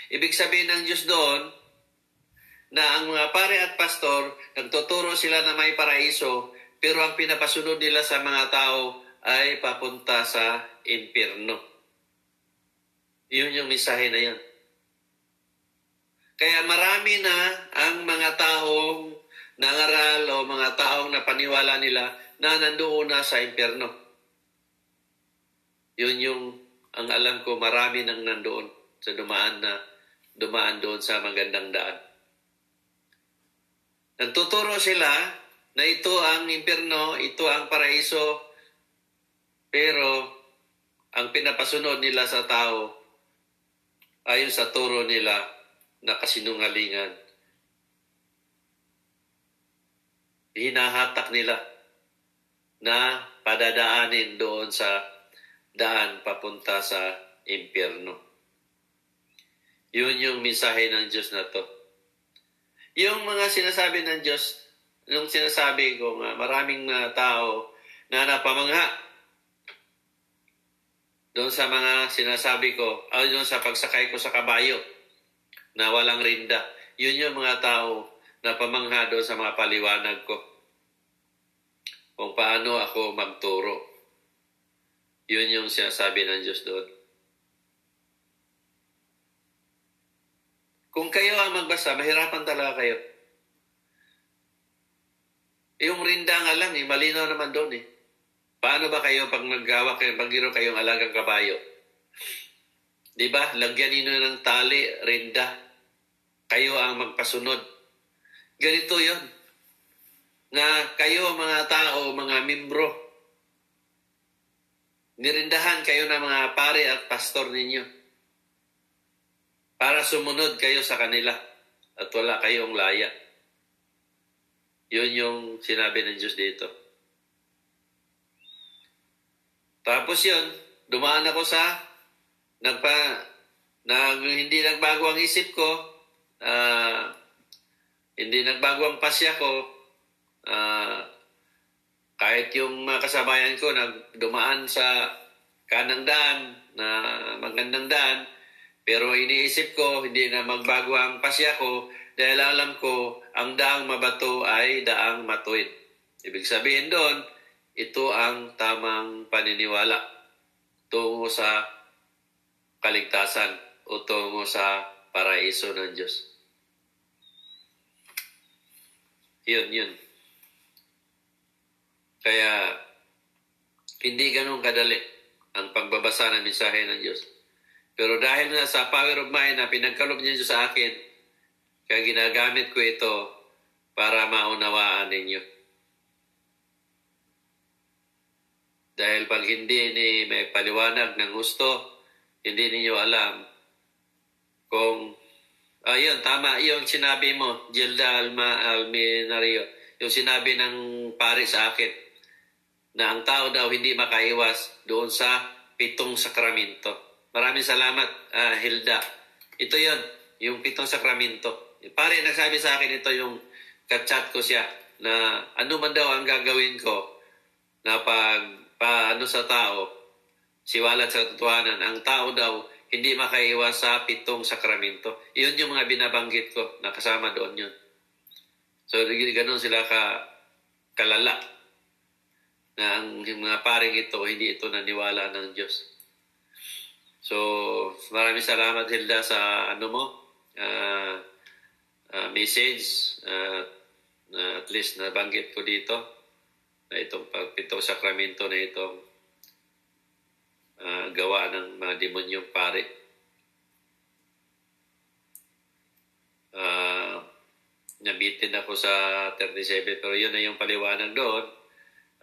ibig sabihin ng Diyos doon, na ang mga pare at pastor, nagtuturo sila na may paraiso, pero ang pinapasunod nila sa mga tao ay papunta sa impyerno. Yun yung misahe na yun. Kaya marami na ang mga taong nangaral o mga taong napaniwala nila na nandoon na sa impyerno. Yun yung ang alam ko marami nang nandoon sa dumaan na dumaan doon sa magandang daan. Nagtuturo sila na ito ang impyerno, ito ang paraiso, pero ang pinapasunod nila sa tao ayon sa turo nila na kasinungalingan. Hinahatak nila na padadaanin doon sa daan papunta sa impyerno. Yun yung mensahe ng Diyos na to. Yung mga sinasabi ng Diyos, yung sinasabi ko nga, maraming mga tao na napamangha doon sa mga sinasabi ko, o doon sa pagsakay ko sa kabayo na walang rinda. Yun yung mga tao na pamangha doon sa mga paliwanag ko. Kung paano ako magturo. Yun yung sinasabi ng Diyos doon. Kung kayo ang magbasa, mahirapan talaga kayo. Yung rinda nga lang, eh, malinaw naman doon eh. Paano ba kayo pag naggawa kayo, pag kayong alagang kabayo? Di ba? Lagyan ninyo ng tali, rinda. Kayo ang magpasunod. Ganito yon Na kayo mga tao, mga membro, nirindahan kayo ng mga pare at pastor ninyo para sumunod kayo sa kanila at wala kayong laya. Yun yung sinabi ng Diyos dito. Tapos yun, dumaan ako sa nagpa nag hindi nagbago ang isip ko, uh, hindi nagbago ang pasya ko, uh, kahit yung mga kasabayan ko nagdumaan sa kanang daan na magandang daan, pero iniisip ko hindi na magbago ang pasya ko dahil alam ko ang daang mabato ay daang matuwid. Ibig sabihin doon, ito ang tamang paniniwala tungo sa kaligtasan o tungo sa paraiso ng Diyos. Yun, yun. Kaya, hindi ganun kadali ang pagbabasa ng mensahe ng Diyos. Pero dahil na sa power of mind na pinagkalob niya sa akin, kaya ginagamit ko ito para maunawaan ninyo. Dahil pag hindi ni may paliwanag ng gusto, hindi ninyo alam, kung ayun tama yung sinabi mo Gilda Alma Alminario yung sinabi ng pare sa akin na ang tao daw hindi makaiwas doon sa pitong sakramento. Maraming salamat, ah, Hilda. Ito yon yung pitong sakramento. Pare, nagsabi sa akin ito yung kachat ko siya na ano man daw ang gagawin ko na pag paano sa tao, siwalat sa totohanan, ang tao daw hindi makaiwas sa pitong sakramento. Iyon yung mga binabanggit ko, nakasama doon yun. So, ganun sila ka, kalala na ang mga paring ito, hindi ito naniwala ng Diyos. So, maraming salamat Hilda sa ano mo, uh, uh, message, uh, na at least nabanggit ko dito na itong pagpitong sakramento na itong uh, gawa ng mga demonyong pare. Uh, nabitin ako sa 37 pero yun na yung paliwanag doon.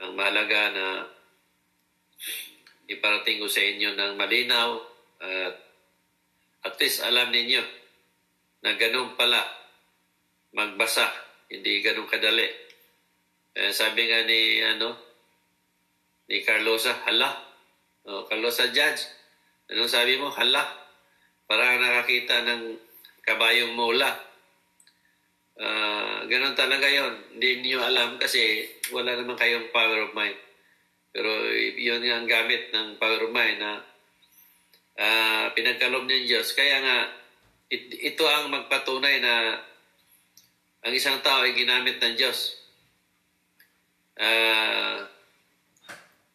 Ang mahalaga na iparating ko sa inyo ng malinaw at at least alam ninyo na ganun pala magbasa, hindi ganun kadali. Eh, sabi nga ni ano ni Carlosa, hala. Oh, Carlosa Judge, anong sabi mo? Hala. Parang nakakita ng kabayong mula Uh, ganun talaga yon Hindi niyo alam kasi wala naman kayong power of mind. Pero yun nga ang gamit ng power of mind na uh, pinagkalob ng Diyos. Kaya nga, it, ito ang magpatunay na ang isang tao ay ginamit ng Diyos. Uh,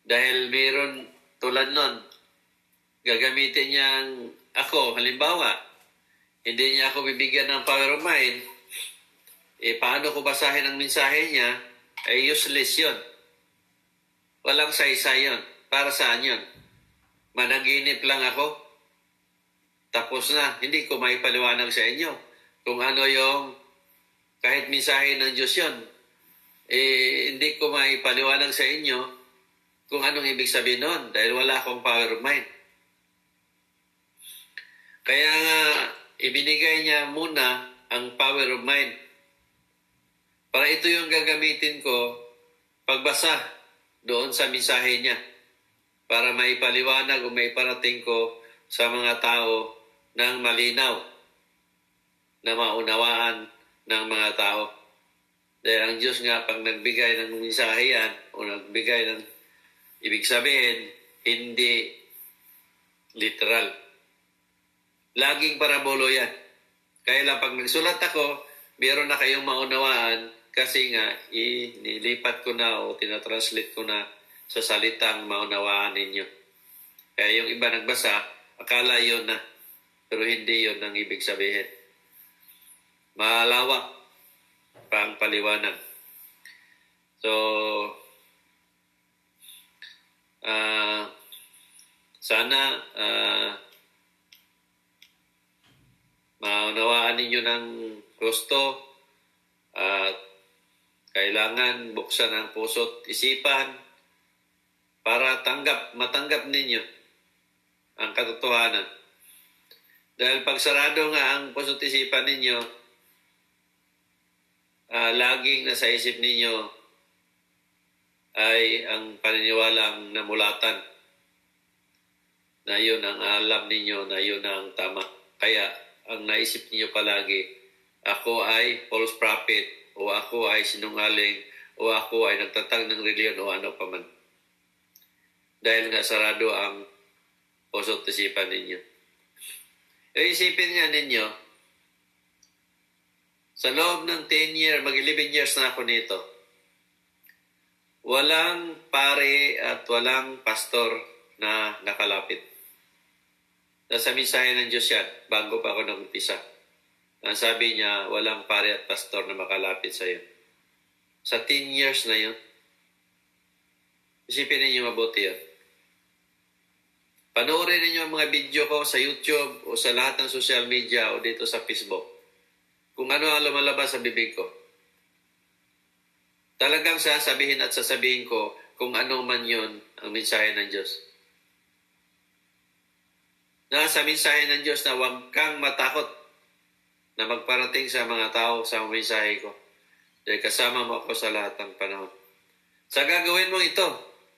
dahil mayroon tulad nun, gagamitin niyang ako, halimbawa, hindi niya ako bibigyan ng power of mind, eh paano ko basahin ang mensahe niya, eh, useless yun. Walang saysay yun. Para saan yun? Managinip lang ako. Tapos na, hindi ko may paliwanag sa inyo kung ano yung kahit mensahe ng Diyos yun. Eh, hindi ko may paliwanag sa inyo kung anong ibig sabihin nun dahil wala akong power of mind. Kaya nga, ibinigay niya muna ang power of mind para ito yung gagamitin ko pagbasa doon sa mensahe niya para may paliwanag o may parating ko sa mga tao ng malinaw na maunawaan ng mga tao. Dahil ang Diyos nga pag nagbigay ng mensahe yan o nagbigay ng ibig sabihin, hindi literal. Laging parabolo yan. Kaya lang pag nagsulat ako, meron na kayong maunawaan kasi nga, inilipat ko na o tinatranslate ko na sa salitang maunawaan ninyo. Kaya yung iba nagbasa, akala yon na. Pero hindi yon ang ibig sabihin. Malawak pa ang paliwanag. So, uh, sana uh, maunawaan ninyo ng gusto at uh, kailangan buksan ang puso't isipan para tanggap, matanggap ninyo ang katotohanan. Dahil pag sarado nga ang puso't isipan ninyo, uh, laging nasa isip ninyo ay ang paniniwalang namulatan na yun ang alam ninyo na yun ang tama. Kaya ang naisip ninyo palagi, ako ay false prophet, o ako ay sinungaling o ako ay nagtatag ng reliyon o ano pa man. Dahil nga sarado ang puso't isipan ninyo. E isipin nga ninyo, sa loob ng 10 years, mag-11 years na ako nito, walang pare at walang pastor na nakalapit. Nasa mensahe ng Diyos yan, bago pa ako nag-umpisa. Ang sabi niya, walang pare at pastor na makalapit sa iyo. Sa 10 years na yun, isipin ninyo mabuti yun. Panoorin ninyo ang mga video ko sa YouTube o sa lahat ng social media o dito sa Facebook. Kung ano ang lumalabas sa bibig ko. Talagang sasabihin at sasabihin ko kung ano man yun ang mensahe ng Diyos. Nasa mensahe ng Diyos na huwag kang matakot na magparating sa mga tao sa mensahe ko. Dahil kasama mo ako sa lahat ng panahon. Sa gagawin mo ito,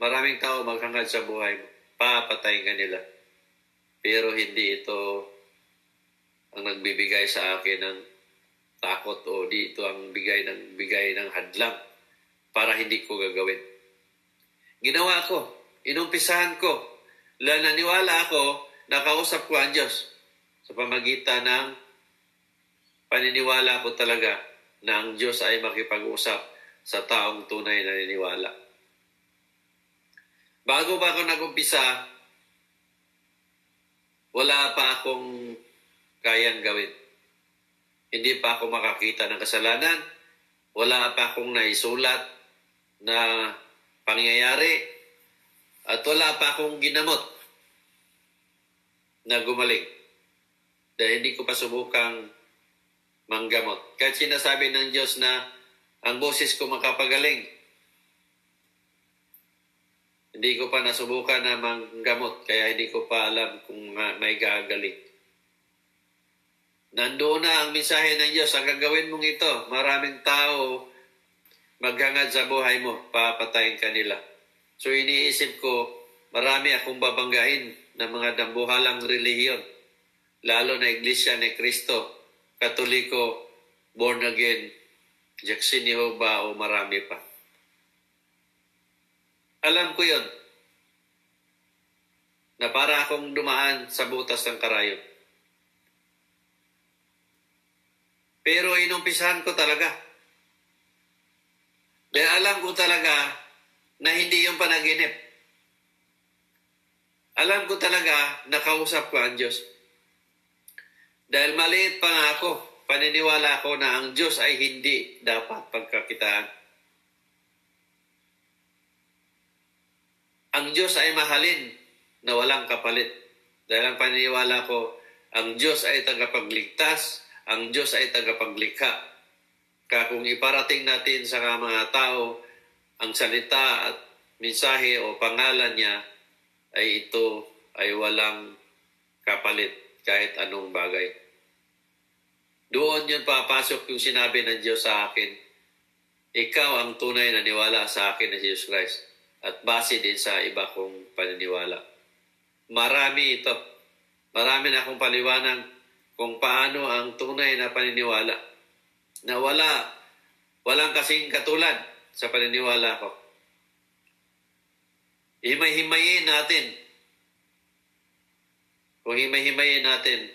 maraming tao maghangad sa buhay mo. Papatayin ka nila. Pero hindi ito ang nagbibigay sa akin ng takot o di ito ang bigay ng bigay ng hadlang para hindi ko gagawin. Ginawa ko, inumpisahan ko, naniwala ako, nakausap ko ang Diyos sa pamagitan ng paniniwala ko talaga na ang Diyos ay makipag-usap sa taong tunay na niniwala. Bago ba ako nag-umpisa, wala pa akong kayang gawin. Hindi pa ako makakita ng kasalanan. Wala pa akong naisulat na pangyayari. At wala pa akong ginamot na gumaling. Dahil hindi ko pa subukang manggamot. Kahit sinasabi ng Diyos na ang boses ko makapagaling, hindi ko pa nasubukan na manggamot, kaya hindi ko pa alam kung may gagaling. Nandoon na ang mensahe ng Diyos. Ang gagawin mong ito, maraming tao maghangad sa buhay mo, papatayin ka nila. So iniisip ko, marami akong babanggain ng mga dambuhalang relihiyon, lalo na Iglesia ni Kristo, Katoliko, born again, Jackson Jehovah o marami pa. Alam ko yon na para akong dumaan sa butas ng karayon. Pero inumpisahan ko talaga. Dahil alam ko talaga na hindi yung panaginip. Alam ko talaga na kausap ko ang Diyos. Dahil maliit pa nga ako, paniniwala ko na ang Diyos ay hindi dapat pagkakitaan. ang Diyos ay mahalin na walang kapalit. Dahil ang paniniwala ko, ang Diyos ay tagapagligtas, ang Diyos ay tagapaglikha. Kung iparating natin sa mga tao ang salita at mensahe o pangalan niya, ay ito ay walang kapalit kahit anong bagay. Doon yun papasok yung sinabi ng Diyos sa akin, ikaw ang tunay na niwala sa akin na Jesus Christ at base din sa iba kong paniniwala. Marami ito. Marami na akong paliwanag kung paano ang tunay na paniniwala na wala, walang kasing katulad sa paniniwala ko. Himay-himayin natin. Kung himay-himayin natin,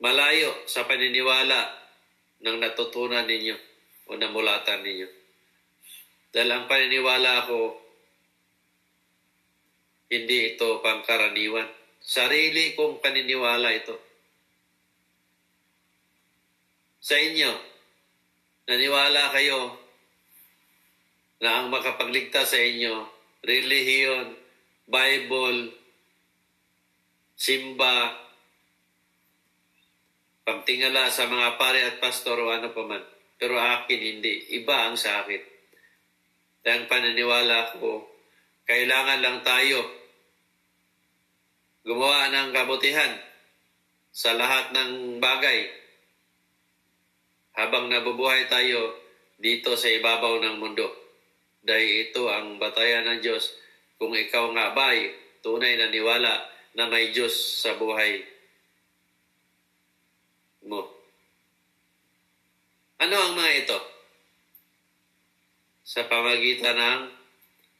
malayo sa paniniwala ng natutunan ninyo o namulatan ninyo. Dahil ang paniniwala ko, hindi ito pangkaraniwan. Sarili kong paniniwala ito. Sa inyo, naniwala kayo na ang makapagligtas sa inyo, relihiyon, Bible, simba, pagtingala sa mga pare at pastor o ano pa man. Pero akin hindi. Iba ang sa akin. Dahil paniniwala ko, kailangan lang tayo gumawa ng kabutihan sa lahat ng bagay habang nabubuhay tayo dito sa ibabaw ng mundo. Dahil ito ang batayan ng Diyos kung ikaw nga ba'y tunay na niwala na may Diyos sa buhay mo. Ano ang mga ito? sa pamagitan ng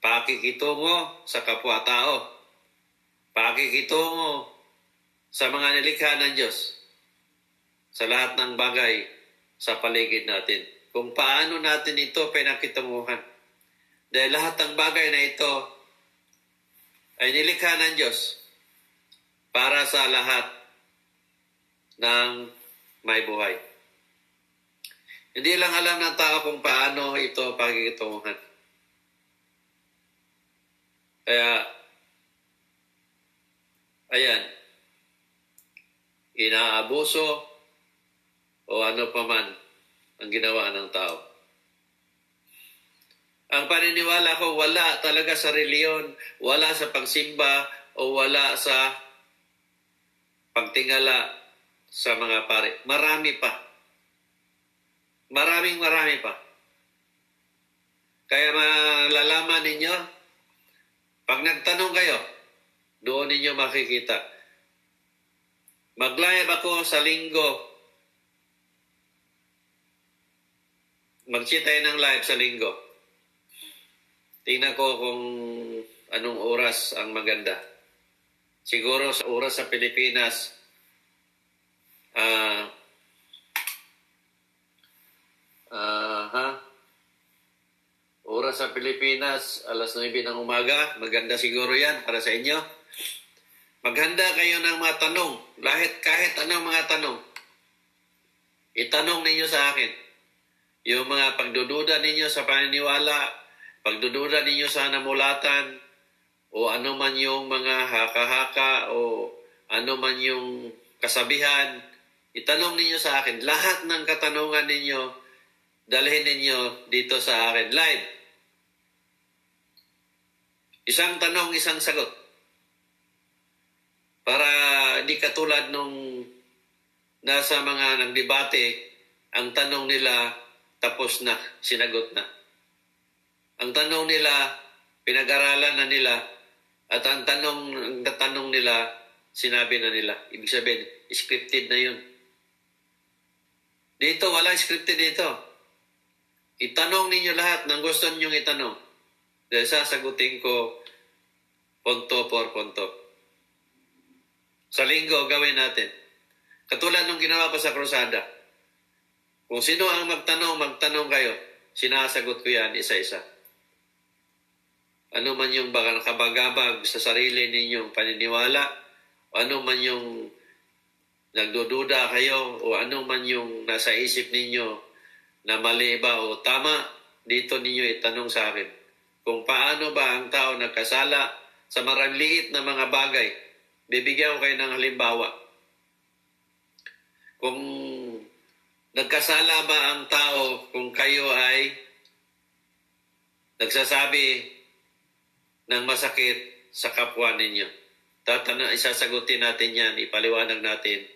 pakikitungo sa kapwa-tao, pakikitungo sa mga nilikha ng Diyos, sa lahat ng bagay sa paligid natin. Kung paano natin ito pinakitunguhan. Dahil lahat ng bagay na ito ay nilikha ng Diyos para sa lahat ng may buhay. Hindi lang alam ng tao kung paano ito pakikitunguhan. Kaya, ayan, inaabuso o ano pa man ang ginawa ng tao. Ang paniniwala ko, wala talaga sa reliyon, wala sa pagsimba, o wala sa pagtingala sa mga pare. Marami pa. Maraming marami pa. Kaya malalaman ninyo, pag nagtanong kayo, doon ninyo makikita. Mag-live ako sa linggo. Mag-cheat tayo ng live sa linggo. Tingnan ko kung anong oras ang maganda. Siguro sa oras sa Pilipinas, ah, ah, ha? Oras sa Pilipinas, alas 9 ng umaga. Maganda siguro yan para sa inyo. Maghanda kayo ng mga tanong. Lahit, kahit anong mga tanong. Itanong ninyo sa akin. Yung mga pagdududa ninyo sa paniniwala, pagdududa ninyo sa namulatan, o ano man yung mga haka-haka, o ano man yung kasabihan, itanong ninyo sa akin. Lahat ng katanungan ninyo, dalhin ninyo dito sa akin live. Isang tanong, isang sagot. Para di katulad nung nasa mga nagdebate, ang tanong nila tapos na, sinagot na. Ang tanong nila, pinag-aralan na nila, at ang tanong, ang tanong nila, sinabi na nila. Ibig sabihin, scripted na yun. Dito, wala scripted dito. Itanong ninyo lahat ng gusto ninyong itanong. Dahil sasagutin ko punto por punto. Sa linggo, gawin natin. Katulad nung ginawa ko sa krusada. Kung sino ang magtanong, magtanong kayo. Sinasagot ko yan isa-isa. Ano man yung baka nakabagabag sa sarili ninyong paniniwala, o ano man yung nagdududa kayo, o ano man yung nasa isip ninyo na mali ba o tama, dito ninyo itanong sa akin. Kung paano ba ang tao nagkasala sa maraliit na mga bagay, bibigyan ko kayo ng halimbawa. Kung nagkasala ba ang tao kung kayo ay nagsasabi ng masakit sa kapwa ninyo? Tatana, isasagutin natin yan, ipaliwanag natin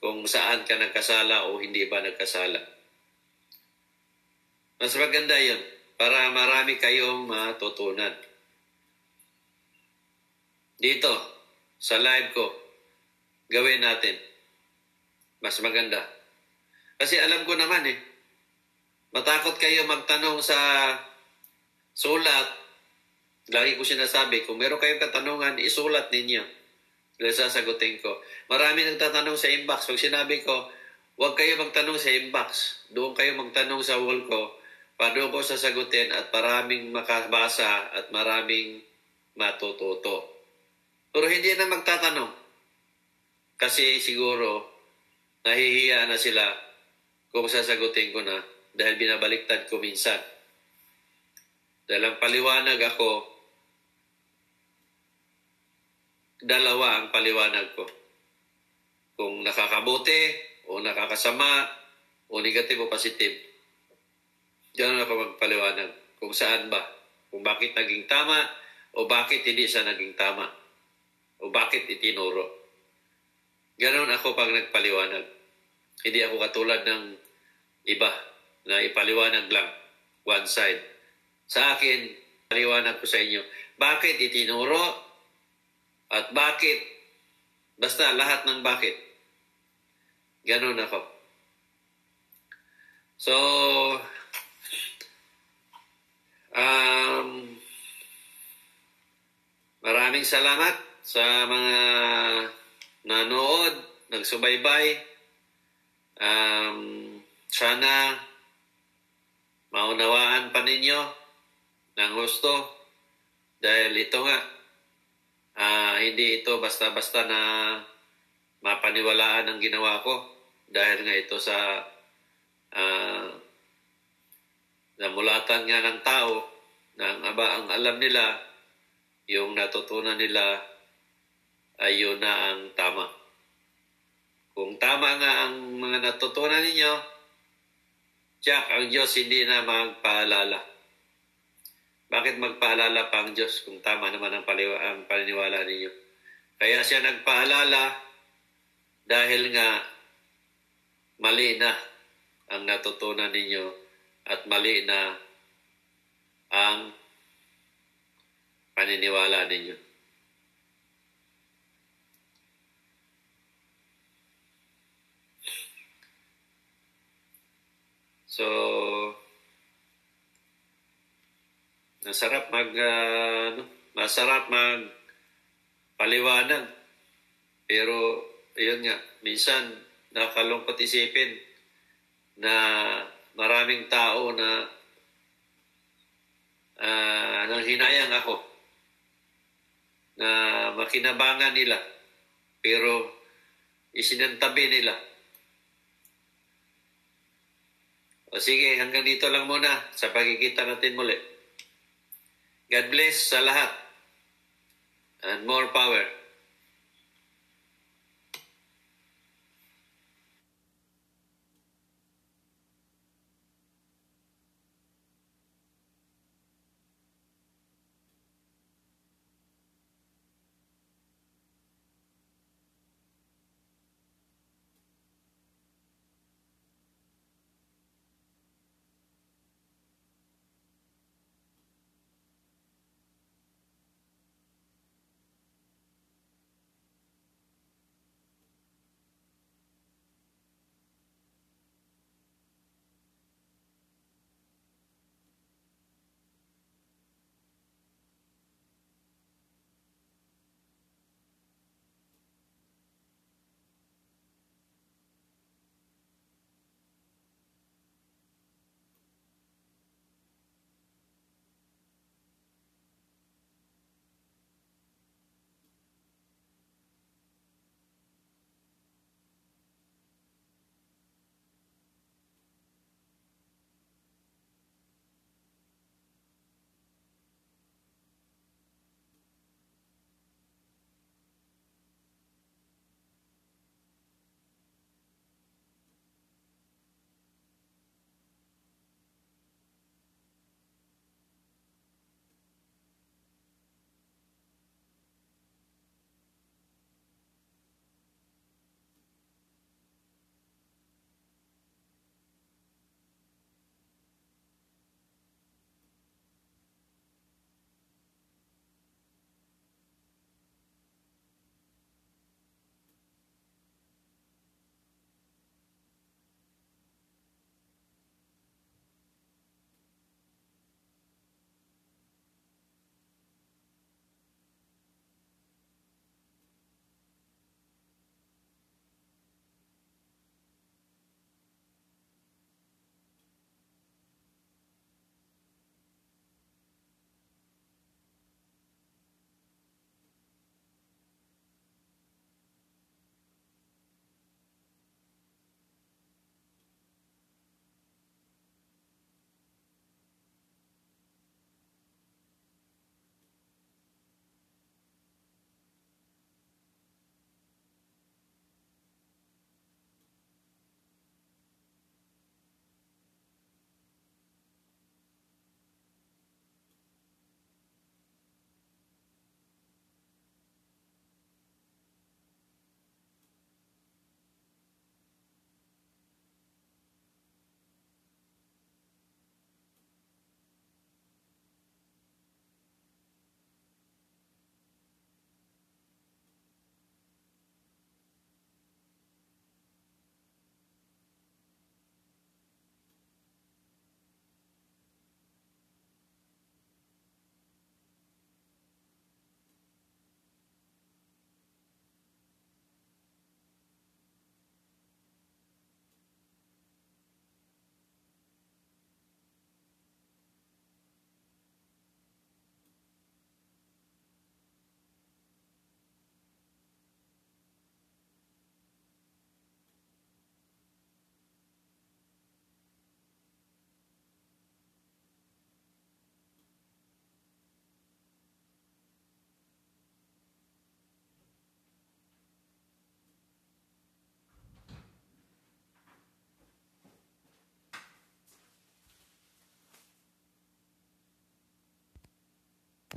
kung saan ka nagkasala o hindi ba nagkasala. Mas maganda yun para marami kayong matutunan. Dito, sa live ko, gawin natin. Mas maganda. Kasi alam ko naman eh, matakot kayo magtanong sa sulat. Lagi ko sinasabi, kung meron kayong katanungan, isulat ninyo. Dahil sasagutin ko. Marami nagtatanong sa inbox. Pag sinabi ko, huwag kayo magtanong sa inbox. Doon kayo magtanong sa wall ko. Paano ko sasagutin at maraming makabasa at maraming matututo. Pero hindi na magtatanong. Kasi siguro, nahihiya na sila kung sasagutin ko na dahil binabaliktad ko minsan. Dahil ang paliwanag ako, dalawa ang paliwanag ko. Kung nakakabuti o nakakasama o negative o positive. Diyan ako magpaliwanag kung saan ba. Kung bakit naging tama o bakit hindi siya naging tama. O bakit itinuro. Ganon ako pag nagpaliwanag. Hindi ako katulad ng iba na ipaliwanag lang one side. Sa akin, paliwanag ko sa inyo, bakit itinuro at bakit, basta lahat ng bakit. Ganon ako. So, um, maraming salamat sa mga nanood, nagsubaybay. Um, sana maunawaan pa ninyo ng gusto dahil ito nga, ah, hindi ito basta-basta na mapaniwalaan ang ginawa ko dahil nga ito sa ah, namulatan nga ng tao na aba, ang alam nila, yung natutunan nila ay yun na ang tama. Kung tama nga ang mga natutunan ninyo, Jack, ang Diyos hindi na magpaalala. Bakit magpaalala pa ang Diyos kung tama naman ang, paliwa, ang paniniwala ninyo? Kaya siya nagpaalala dahil nga mali na ang natutunan ninyo at mali na ang paniniwala ninyo. So, nasarap mag, ah, ano, masarap mag paliwanag. Pero, yun nga, minsan nakalungkot isipin na maraming tao na uh, nang hinayang ako na makinabangan nila pero isinantabi nila. O sige, hanggang dito lang muna sa pagkikita natin muli. God bless sa lahat and more power.